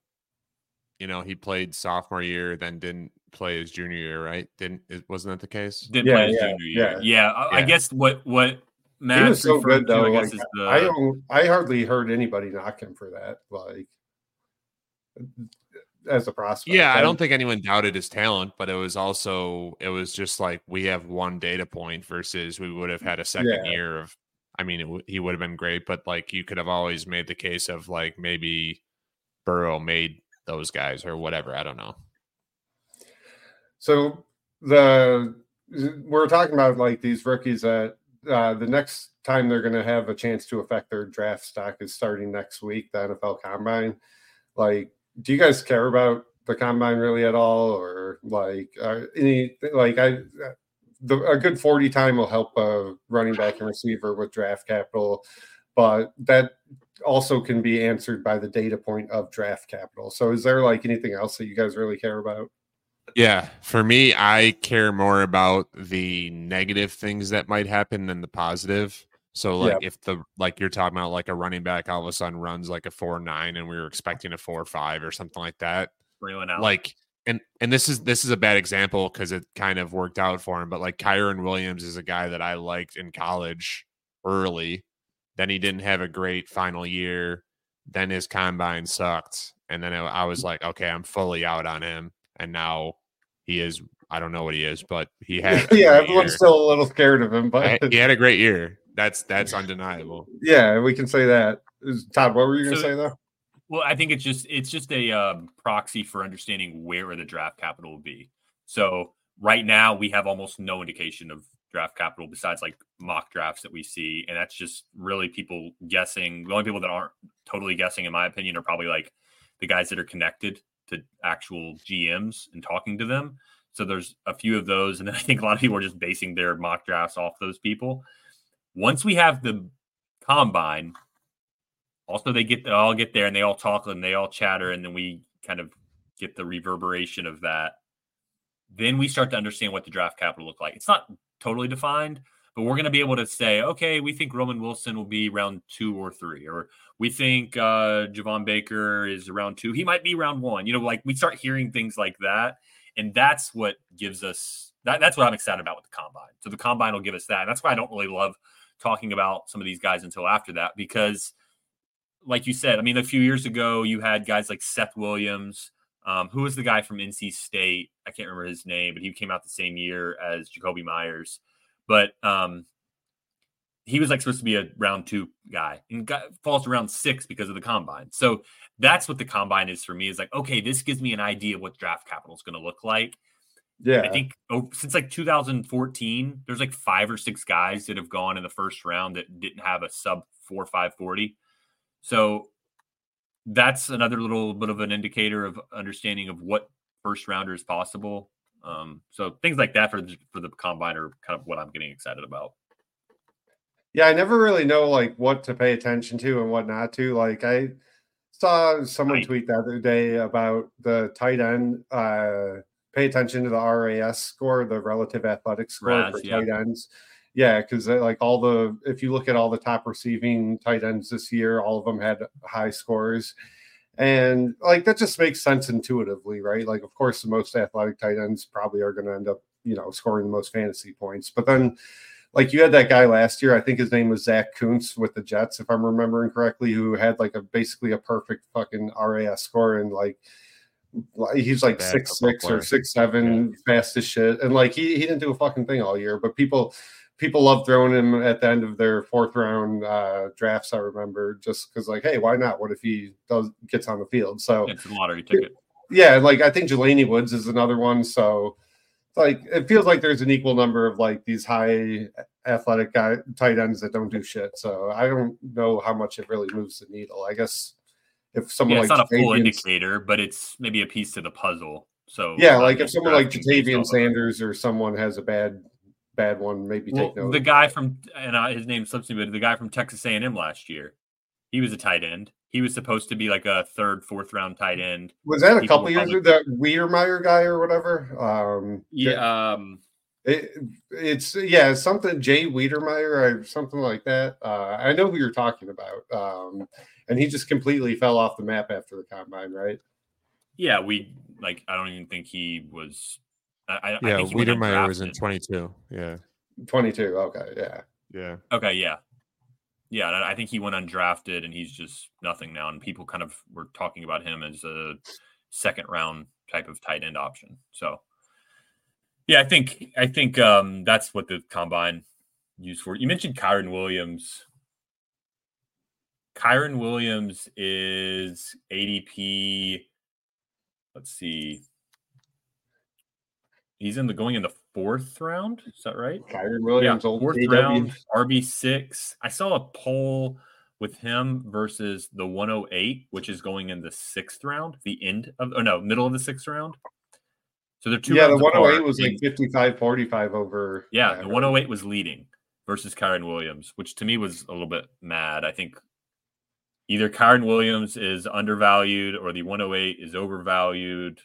you know he played sophomore year then didn't play his junior year right didn't it wasn't that the case Didn't Yeah, play his yeah, junior year. yeah. Yeah, I, I guess what what He was so good though. I Like, is the I don't, I hardly heard anybody knock him for that. Like as a prospect. Yeah, I don't think anyone doubted his talent, but it was also it was just like we have one data point versus we would have had a second Yeah. year of. I mean, it, w- he would have been great, but like you could have always made the case of like maybe Burrow made those guys or whatever. I don't know. So the we're talking about like these rookies that uh, the next time they're going to have a chance to affect their draft stock is starting next week, the NFL Combine. Like, do you guys care about the Combine really at all, or like uh, any like I? The, a good 40 time will help a running back and receiver with draft capital, but that also can be answered by the data point of draft capital. So, is there like anything else that you guys really care about? Yeah, for me, I care more about the negative things that might happen than the positive. So, like, if the like you're talking about, like a running back all of a sudden runs like a four nine, and we were expecting a four five or something like that, like and and this is this is a bad example because it kind of worked out for him but like Kyren Williams is a guy that I liked in college early then he didn't have a great final year then his combine sucked and then I was like okay I'm fully out on him and now he is I don't know what he is but he had a yeah, everyone's year. still a little scared of him, but he had a great year that's that's undeniable yeah, we can say that. Todd, what were you going to So- say though? Well, I think it's just it's just a um, proxy for understanding where the draft capital will be. So right now we have almost no indication of draft capital besides like mock drafts that we see, and that's just really people guessing. The only people that aren't totally guessing, in my opinion, are probably like the guys that are connected to actual GMs and talking to them. So there's a few of those, and then I think a lot of people are just basing their mock drafts off those people. Once we have the combine, also they get they all get there and they all talk and they all chatter and then we kind of get the reverberation of that, then we start to understand what the draft capital look like. It's not totally defined, but we're going to be able to say, okay, we think Roman Wilson will be round two or three, or we think uh, Javon Baker is round two. He might be round one. You know, like we start hearing things like that, and that's what gives us that. That's what I'm excited about with the combine. So the combine will give us that. And that's why I don't really love talking about some of these guys until after that because, like you said, I mean, a few years ago you had guys like Seth Williams. Um, who was the guy from NC State? I can't remember his name, but he came out the same year as Jakobi Meyers. But um, he was like supposed to be a round two guy and got, falls to round six because of the combine. So that's what the combine is for me. Is like, okay, this gives me an idea of what draft capital is going to look like. Yeah, I think oh, since like 2014, there's like five or six guys that have gone in the first round that didn't have a sub four five forty. So that's another little bit of an indicator of understanding of what first rounder is possible. Um, so things like that for the, for the combine are kind of what I'm getting excited about. Yeah, I never really know like what to pay attention to and what not to. Like I saw someone tweet the other day about the tight end. Uh, pay attention to the RAS score, the relative athletic score for yeah. tight ends. Yeah, because like all the if you look at all the top receiving tight ends this year, all of them had high scores. And like that just makes sense intuitively, right? Like, of course, the most athletic tight ends probably are going to end up, you know, scoring the most fantasy points. But then, like, you had that guy last year. I think his name was Zack Kuntz with the Jets, if I'm remembering correctly, who had like a basically a perfect fucking RAS score and like he's like Bad six six or six seven, fast as shit, and like he he didn't do a fucking thing all year. But people people love throwing him at the end of their fourth round uh, drafts. I remember just because like, hey, why not? What if he does gets on the field? So It's a lottery ticket. yeah, like I think Jelani Woods is another one. So like it feels like there's an equal number of like these high athletic guy tight ends that don't do shit. So I don't know how much it really moves the needle. I guess if someone Yeah, it's like not a full indicator, but it's maybe a piece to the puzzle. So yeah, like if someone like Ja'Tavion off of it. Sanders or someone has a bad bad one, maybe Well, take note. the guy from and uh, his name slips me, but the guy from Texas A&M last year, he was a tight end. He was supposed to be like a third, fourth round tight end. was that a people couple years ago? That Weirmeyer guy or whatever. Um, Yeah, um, It, it's yeah, something Jay Wydermyer or something like that. Uh, I know who you're talking about. Um, and he just completely fell off the map after the combine, right? yeah. We like. I don't even think he was. I, I, I Yeah, think he went Wydermyer was in 22. Yeah. 22. Okay, yeah. Yeah. Okay, yeah, yeah. I think he went undrafted, and he's just nothing now. And people kind of were talking about him as a second round type of tight end option. So, yeah, I think I think um, that's what the combine used for. You mentioned Kyren Williams. Kyren Williams is ADP. Let's see. He's in the going in the fourth round. Is that right? Kyren Williams, yeah, fourth round, RB six. I saw a poll with him versus the 108, which is going in the sixth round, the end of oh no, middle of the sixth round. So they're two. Yeah, the 108 apart, oh was like and- 55 45 over. yeah, the 108 was leading versus Kyren Williams, which to me was a little bit mad. I think either Kyren Williams is undervalued or the 108 is overvalued,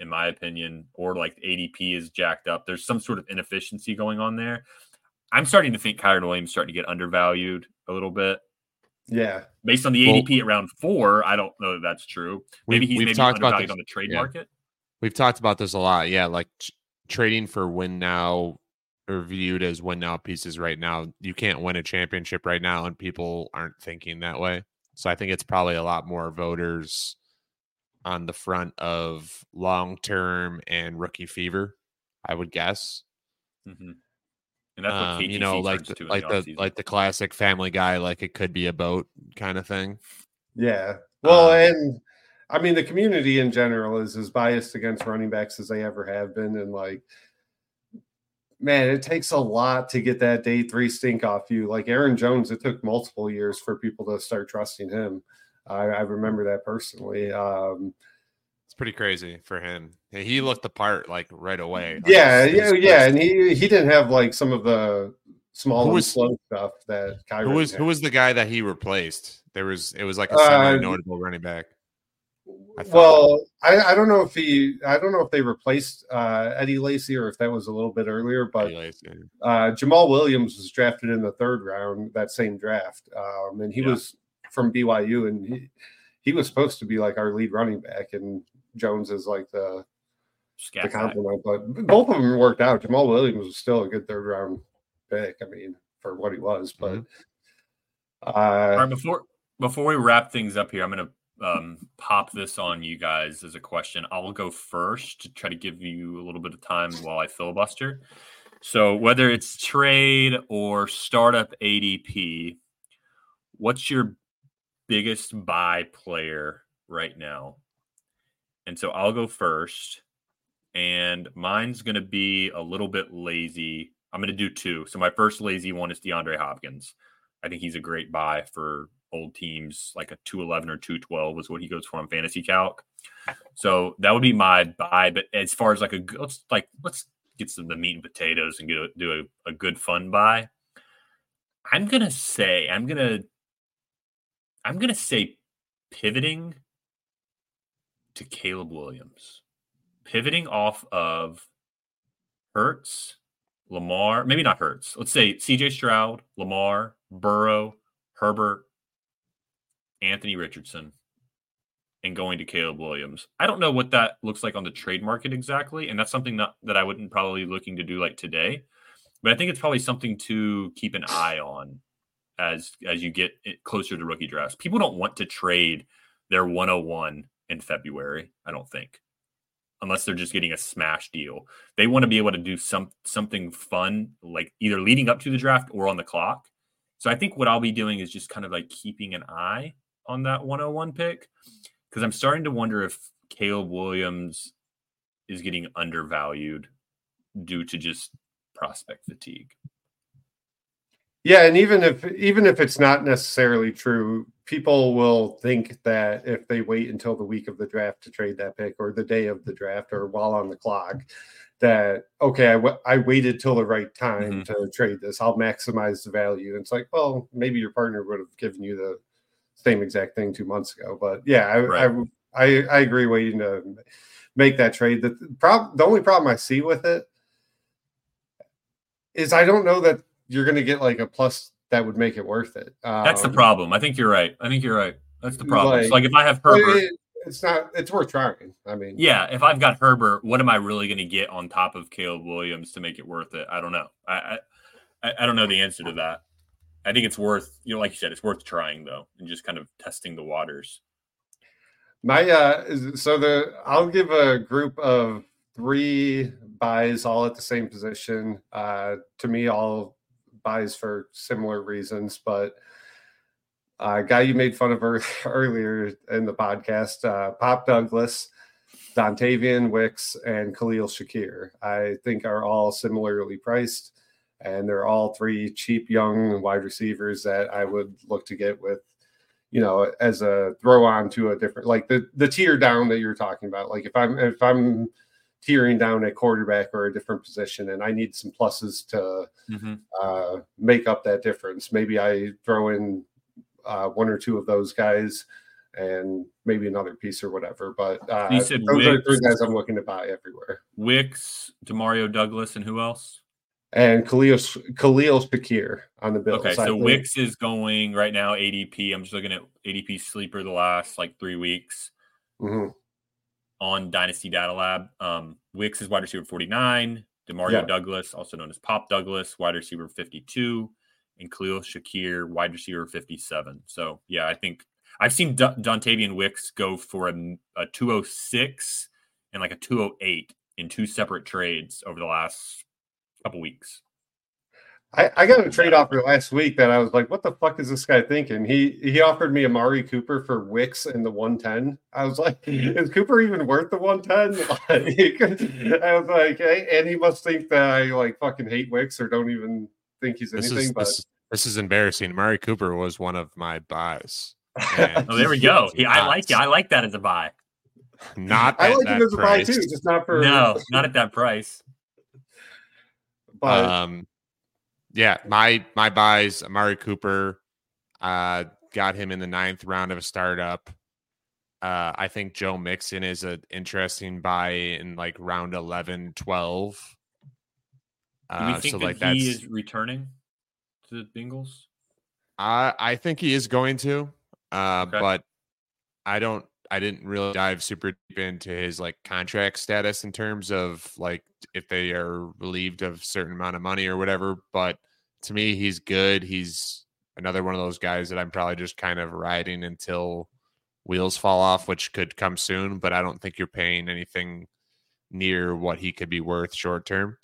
in my opinion, or like ADP is jacked up. There's some sort of inefficiency going on there. I'm starting to think Kyren Williams is starting to get undervalued a little bit. Yeah. Based on the Well- ADP at round four, I don't know that that's true. Maybe We've- he's we've maybe talked about undervalued this- on the trade yeah. market. We've talked about this a lot. Yeah, like t- trading for win now or viewed as win now pieces right now. You can't win a championship right now, and people aren't thinking that way. So I think it's probably a lot more voters on the front of long term and rookie fever. I would guess. Mhm. And that's what Um, you know, like the, like the, the offseason. like the classic Family Guy, like it could be a boat kind of thing. Yeah. Well, Um, and I mean, the community in general is as biased against running backs as they ever have been. And like, man, it takes a lot to get that day three stink off you. Like Aaron Jones, it took multiple years for people to start trusting him. I, I remember that personally. Um, It's pretty crazy for him. He looked the part like right away. Like, yeah, his- yeah, yeah. And he he didn't have like some of the small was- slow stuff that Kyren Who was had. who was the guy that he replaced? There was it was like a Uh, semi notable running back. I. Well, I, I don't know if he, I don't know if they replaced uh, Eddie Lacy or if that was a little bit earlier, but uh, Jamaal Williams was drafted in the third round that same draft, um, and he Yeah. was from BYU, and he he was supposed to be like our lead running back, and Jones is like the Scat the back. compliment. But both of them worked out. Jamaal Williams was still a good third round pick. I mean, for what he was, but All uh, right, before before we wrap things up here, I'm gonna um, pop this on you guys as a question. I'll go first to try to give you a little bit of time while I filibuster. So whether it's trade or startup ADP, what's your biggest buy player right now? And so I'll go first, and mine's gonna be a little bit lazy. I'm gonna do two. So my first lazy one is DeAndre Hopkins. I think he's a great buy for old teams, like a 211 or 212 is what he goes for on fantasy calc. So that would be my buy. But as far as like a let's like let's get some of the meat and potatoes and get a, do a, a good fun buy. I'm gonna say I'm gonna I'm gonna say pivoting to Caleb Williams, pivoting off of Hurts, Lamar, maybe not Hurts. Let's say CJ Stroud, Lamar, Burrow, Herbert, Anthony Richardson, and going to Caleb Williams. I don't know what that looks like on the trade market exactly, and that's something that, that I wouldn't probably be looking to do like today. But I think it's probably something to keep an eye on as as you get closer to rookie drafts. People don't want to trade their 101 in February, I don't think. Unless they're just getting a smash deal. They want to be able to do some something fun like either leading up to the draft or on the clock. So I think what I'll be doing is just kind of like keeping an eye on that 101 pick because I'm starting to wonder if Caleb Williams is getting undervalued due to just prospect fatigue. Yeah, and even if even if it's not necessarily true, people will think that if they wait until the week of the draft to trade that pick or the day of the draft or while on the clock, that okay, I, w- I waited till the right time Mhm. to trade this. I'll maximize the value. And it's like, well, maybe your partner would have given you the same exact thing two months ago. But yeah, I Right. I, I, I agree waiting to make that trade. The problem, the only problem I see with it is I don't know that you're going to get like a plus that would make it worth it. That's the Um, problem. I think you're right. I think you're right. That's the problem. so Like- like if I have Herbert, it- it's not. It's worth trying. I mean, yeah, if I've got Herbert, what am I really going to get on top of Caleb Williams to make it worth it? I don't know. I, I I don't know the answer to that. I think it's worth, you know, like you said, it's worth trying though, and just kind of testing the waters. My uh so the I'll give a group of three buys all at the same position. Uh to me all buys for similar reasons, but uh guy you made fun of earlier in the podcast, uh Pop Douglas, Dontayvion Wicks, and Khalil Shakir, I think are all similarly priced. And they're all three cheap young wide receivers that I would look to get with you know, as a throw on to a different like the the tier down that you're talking about. Like if I'm if I'm tearing down a quarterback or a different position and I need some pluses to uh, make up that difference, maybe I throw in uh, one or two of those guys and maybe another piece or whatever. But uh, You said those are three guys I'm looking to buy everywhere. Wicks, Demario Douglas, and who else? And Khalil Khalil Shakir on the Bills. Okay, so Wicks is going right now ADP. I'm just looking at ADP sleeper the last like three weeks Mhm. On Dynasty Data Lab. Um, Wicks is wide receiver 49. Demario Yeah. Douglas, also known as Pop Douglas, wide receiver 52, and Khalil Shakir, wide receiver 57. So yeah, I think I've seen D- Dontayvion Wicks go for a, a 206 and like a 208 in two separate trades over the last couple weeks. I, I got a trade offer last week that I was like, what the fuck is this guy thinking? He he offered me Amari Cooper for Wicks in the 110. I was like, is Cooper even worth the 110? Like, I was like, hey, and he must think that I like fucking hate Wicks or don't even think he's This anything. is but this, this is embarrassing. Mari Cooper was one of my buys. Oh, there we go. He, I like it. I like that as a buy. Not I at like that him as a buy price. too, just not for No, not at that price. But um, yeah, my my buys, Amari Cooper, uh, got him in the ninth round of a startup. Uh, I think Joe Mixon is an interesting buy in like round 11, 12. Do we Uh, think so that like he is returning to the Bengals? I I think he is going to, uh, Okay. but I don't. I didn't really dive super deep into his like contract status in terms of like if they are relieved of a certain amount of money or whatever. But to me, he's good. He's another one of those guys that I'm probably just kind of riding until wheels fall off, which could come soon. But I don't think you're paying anything near what he could be worth short term.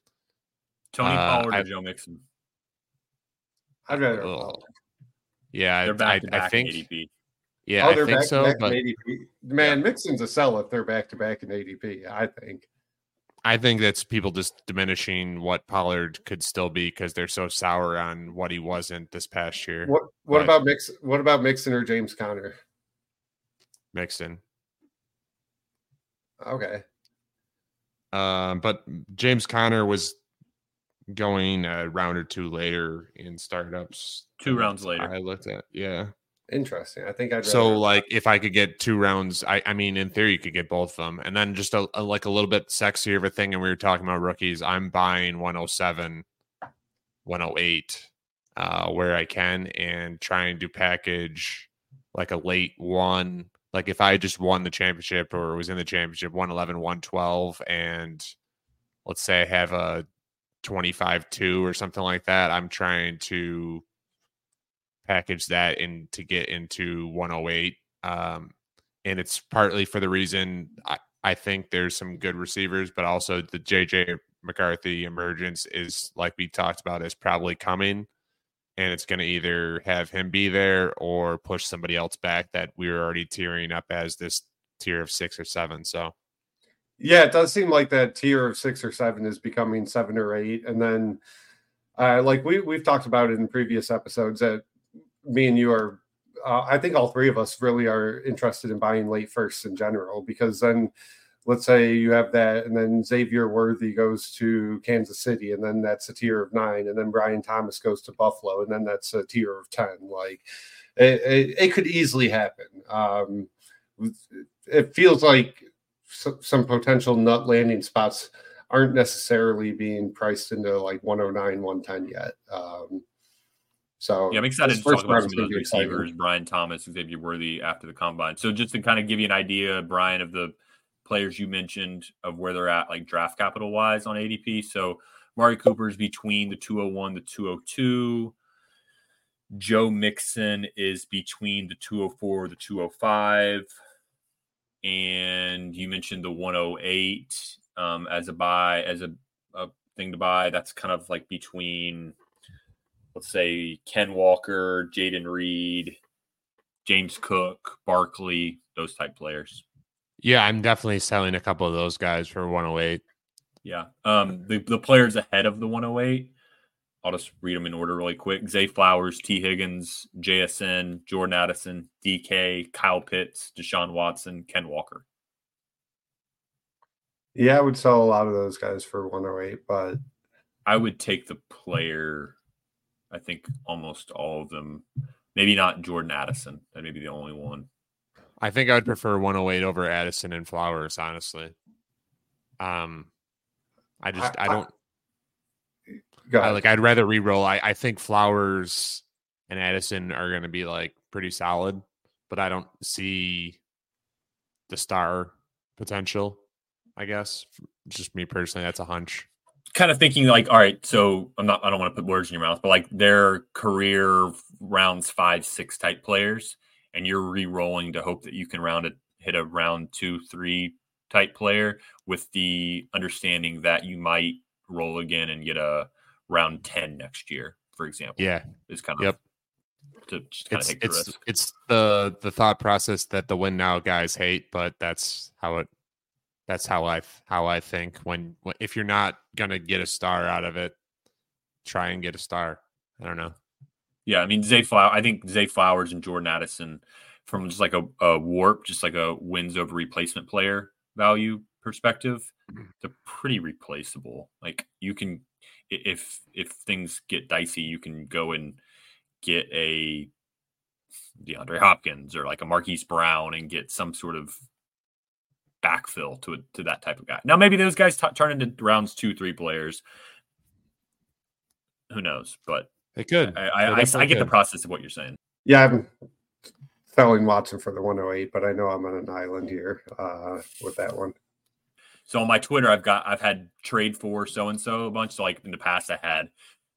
Tony Uh, Pollard I- or Joe Mixon? I'd rather. Ugh. Yeah, They're I, back I think. ADP. Yeah, oh, I they're think back so. to back But in ADP. Man, Mixon's a sell if they're back to back in ADP. I think. I think that's people just diminishing what Pollard could still be because they're so sour on what he wasn't this past year. What What But- about Mix? What about Mixon or James Conner? Mixon. Okay. Um, but James Conner was going a round or two later in startups. Two rounds later. I looked at yeah. Interesting. I think I'd So rather- like if I could get two rounds, I I mean in theory you could get both of them, and then just a, a like a little bit sexier of a thing. And we were talking about rookies. I'm buying 107, 108, uh, where I can, and trying to package like a late one. Like if I just won the championship or was in the championship, 111, 112, and let's say I have a 25 2 or something like that, I'm trying to package that in to get into 108 um and it's partly for the reason I, I think there's some good receivers but also the jj mccarthy emergence is like we talked about is probably coming and it's going to either have him be there or push somebody else back that we were already tearing up as this tier of six or seven so. Yeah, it does seem like that tier of six or seven is becoming seven or eight, and then, uh, like we we've talked about in previous episodes that me and you are. Uh, I think all three of us really are interested in buying late firsts in general because then, let's say you have that, and then Xavier Worthy goes to Kansas City, and then that's a tier of nine, and then Brian Thomas goes to Buffalo, and then that's a tier of ten. Like, it, it, it could easily happen. Um, it feels like some potential nut landing spots aren't necessarily being priced into like 109, 110 yet. Um, so Yeah, I'm excited to talk about some of those be exciting. receivers, Brian Thomas, Xavier Worthy after the combine. So just to kind of give you an idea, Brian, of the players you mentioned of where they're at, like draft capital wise on ADP. So Mari Cooper's between the 201 the 202. Joe Mixon is between the 204 the 205. And you mentioned the 108 um, as a buy, as a, a thing to buy. That's kind of like between let's say Ken Walker, Jayden Reed, James Cook, Barkley, those type players. yeah i'm definitely selling a couple of those guys for 108 Yeah. Um, the, the players ahead of the 108, I'll just read them in order really quick. Zay Flowers, Tee Higgins, JSN, Jordan Addison, DK, Kyle Pitts, Deshaun Watson, Ken Walker. Yeah, I would sell a lot of those guys for 108, but I would take the player, I think almost all of them. Maybe not Jordan Addison. That may be the only one. I think I would prefer 108 over Addison and Flowers, honestly. Um, I just I- I, I- don't go I, like. I'd rather re-roll. I I think Flowers and Addison are going to be like pretty solid, but I don't see the star potential. I guess just me personally, that's a hunch. Kind of thinking like, all right, so I'm not, I don't want to put words in your mouth, but like their career rounds five, six type players, and you're re-rolling to hope that you can round it, hit a round two, three type player with the understanding that you might roll again and get a round 10 next year, for example. Yeah, Is kind of Yep. to just kind it's of take the it's risk. it's the the thought process that the win now guys hate, but that's how it. That's how I how I think. When, when if you're not gonna get a star out of it, try and get a star. I don't know. Yeah, I mean Zay Flower. I think Zay Flowers and Jordan Addison, from just like a, a warp, just like a wins over replacement player value perspective, mm-hmm. they're pretty replaceable. Like you can, if if things get dicey, you can go and get a DeAndre Hopkins or like a Marquise Brown and get some sort of backfill to to that type of guy. Now maybe those guys t- turn into rounds two, three players. Who knows? But they could. I, I, I, I get the process of what you're saying. Yeah, I'm selling Watson for the 108, but I know I'm on an island here uh, with that one. So on my Twitter, I've got I've had trade for so and so a bunch. So like in the past, I had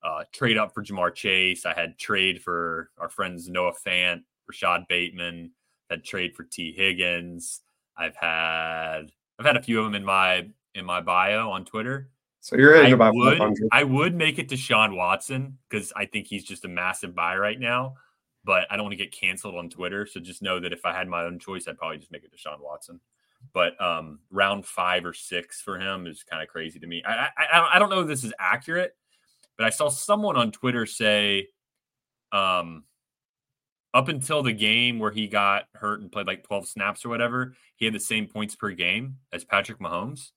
uh, trade up for Ja'Marr Chase. I had trade for our friends Noah Fant, Rashod Bateman. Had trade for Tee Higgins. I've had I've had a few of them in my in my bio on Twitter. So you're I about would 500. I would make it Deshaun Watson because I think he's just a massive buy right now. But I don't want to get canceled on Twitter. So just know that if I had my own choice, I'd probably just make it Deshaun Watson. But um, round five or six for him is kind of crazy to me. I, I I don't know if this is accurate, but I saw someone on Twitter say, um, up until the game where he got hurt and played like 12 snaps or whatever, he had the same points per game as Patrick Mahomes.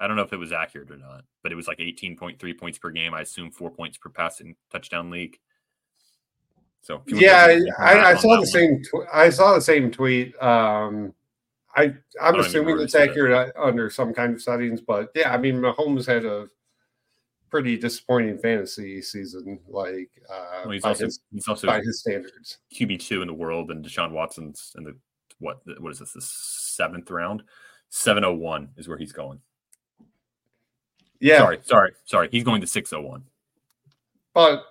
I don't know if it was accurate or not, but it was like 18.3 points per game. I assume four points per passing touchdown league. So if you wanna Yeah, I, I saw the one. same. Tw- I saw the same tweet. Um, I I'm don't assuming it's said it. accurate uh, under some kind of settings, but yeah, I mean, Mahomes had a pretty disappointing fantasy season, like uh, Well, he's by, also his, he's also by his standards. QB two in the world, and Deshaun Watson's in the what what is this the seventh round? Seven oh one is where he's going. Yeah, Sorry, sorry, sorry. He's going to six oh one. but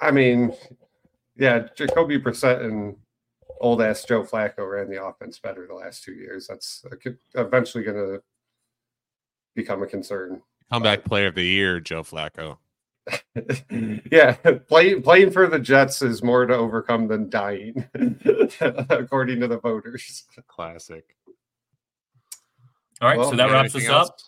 I mean, yeah, Jacoby Brissett and old ass Joe Flacco ran the offense better the last two years. That's eventually going to become a concern. Comeback player of the year, Joe Flacco. yeah, playing playing for the Jets is more to overcome than dying, according to the voters. Classic. All right, Well, so that wraps us anything up.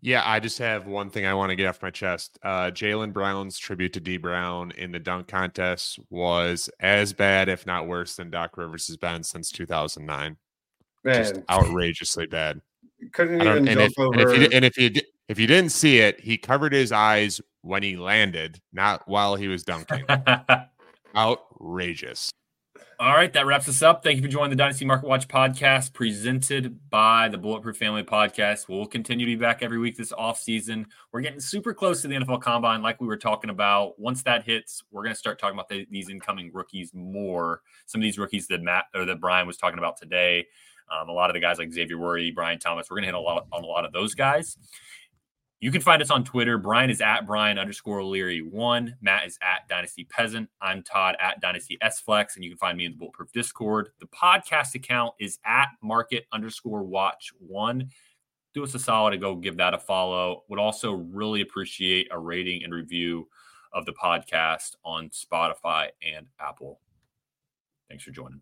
Yeah, I just have one thing I want to get off my chest. Uh, Jaylen Brown's tribute to Dee Brown in the dunk contest was as bad, if not worse, than Doc Rivers has been since 2009. Just outrageously bad. couldn't even and, jump if, over. and if you and if you di- if you didn't see it, he covered his eyes when he landed, not while he was dunking. Outrageous. All right, that wraps us up. Thank you for joining the Dynasty Market Watch podcast presented by the Bulletproof Family Podcast. We'll continue to be back every week this off season. We're getting super close to the NFL Combine, like we were talking about. Once that hits, we're going to start talking about the, these incoming rookies more. Some of these rookies that Matt or that Brian was talking about today. Um, a lot of the guys like Xavier Worthy, Brian Thomas. We're going to hit a lot on a lot of those guys. You can find us on Twitter. Brian is at Brian underscore O'Leary one. Matt is at Dynasty Peasant. I'm Todd at Dynasty S Flex, and you can find me in the Bulletproof Discord. The podcast account is at Market underscore Watch one. Do us a solid and go give that a follow. Would also really appreciate a rating and review of the podcast on Spotify and Apple. Thanks for joining.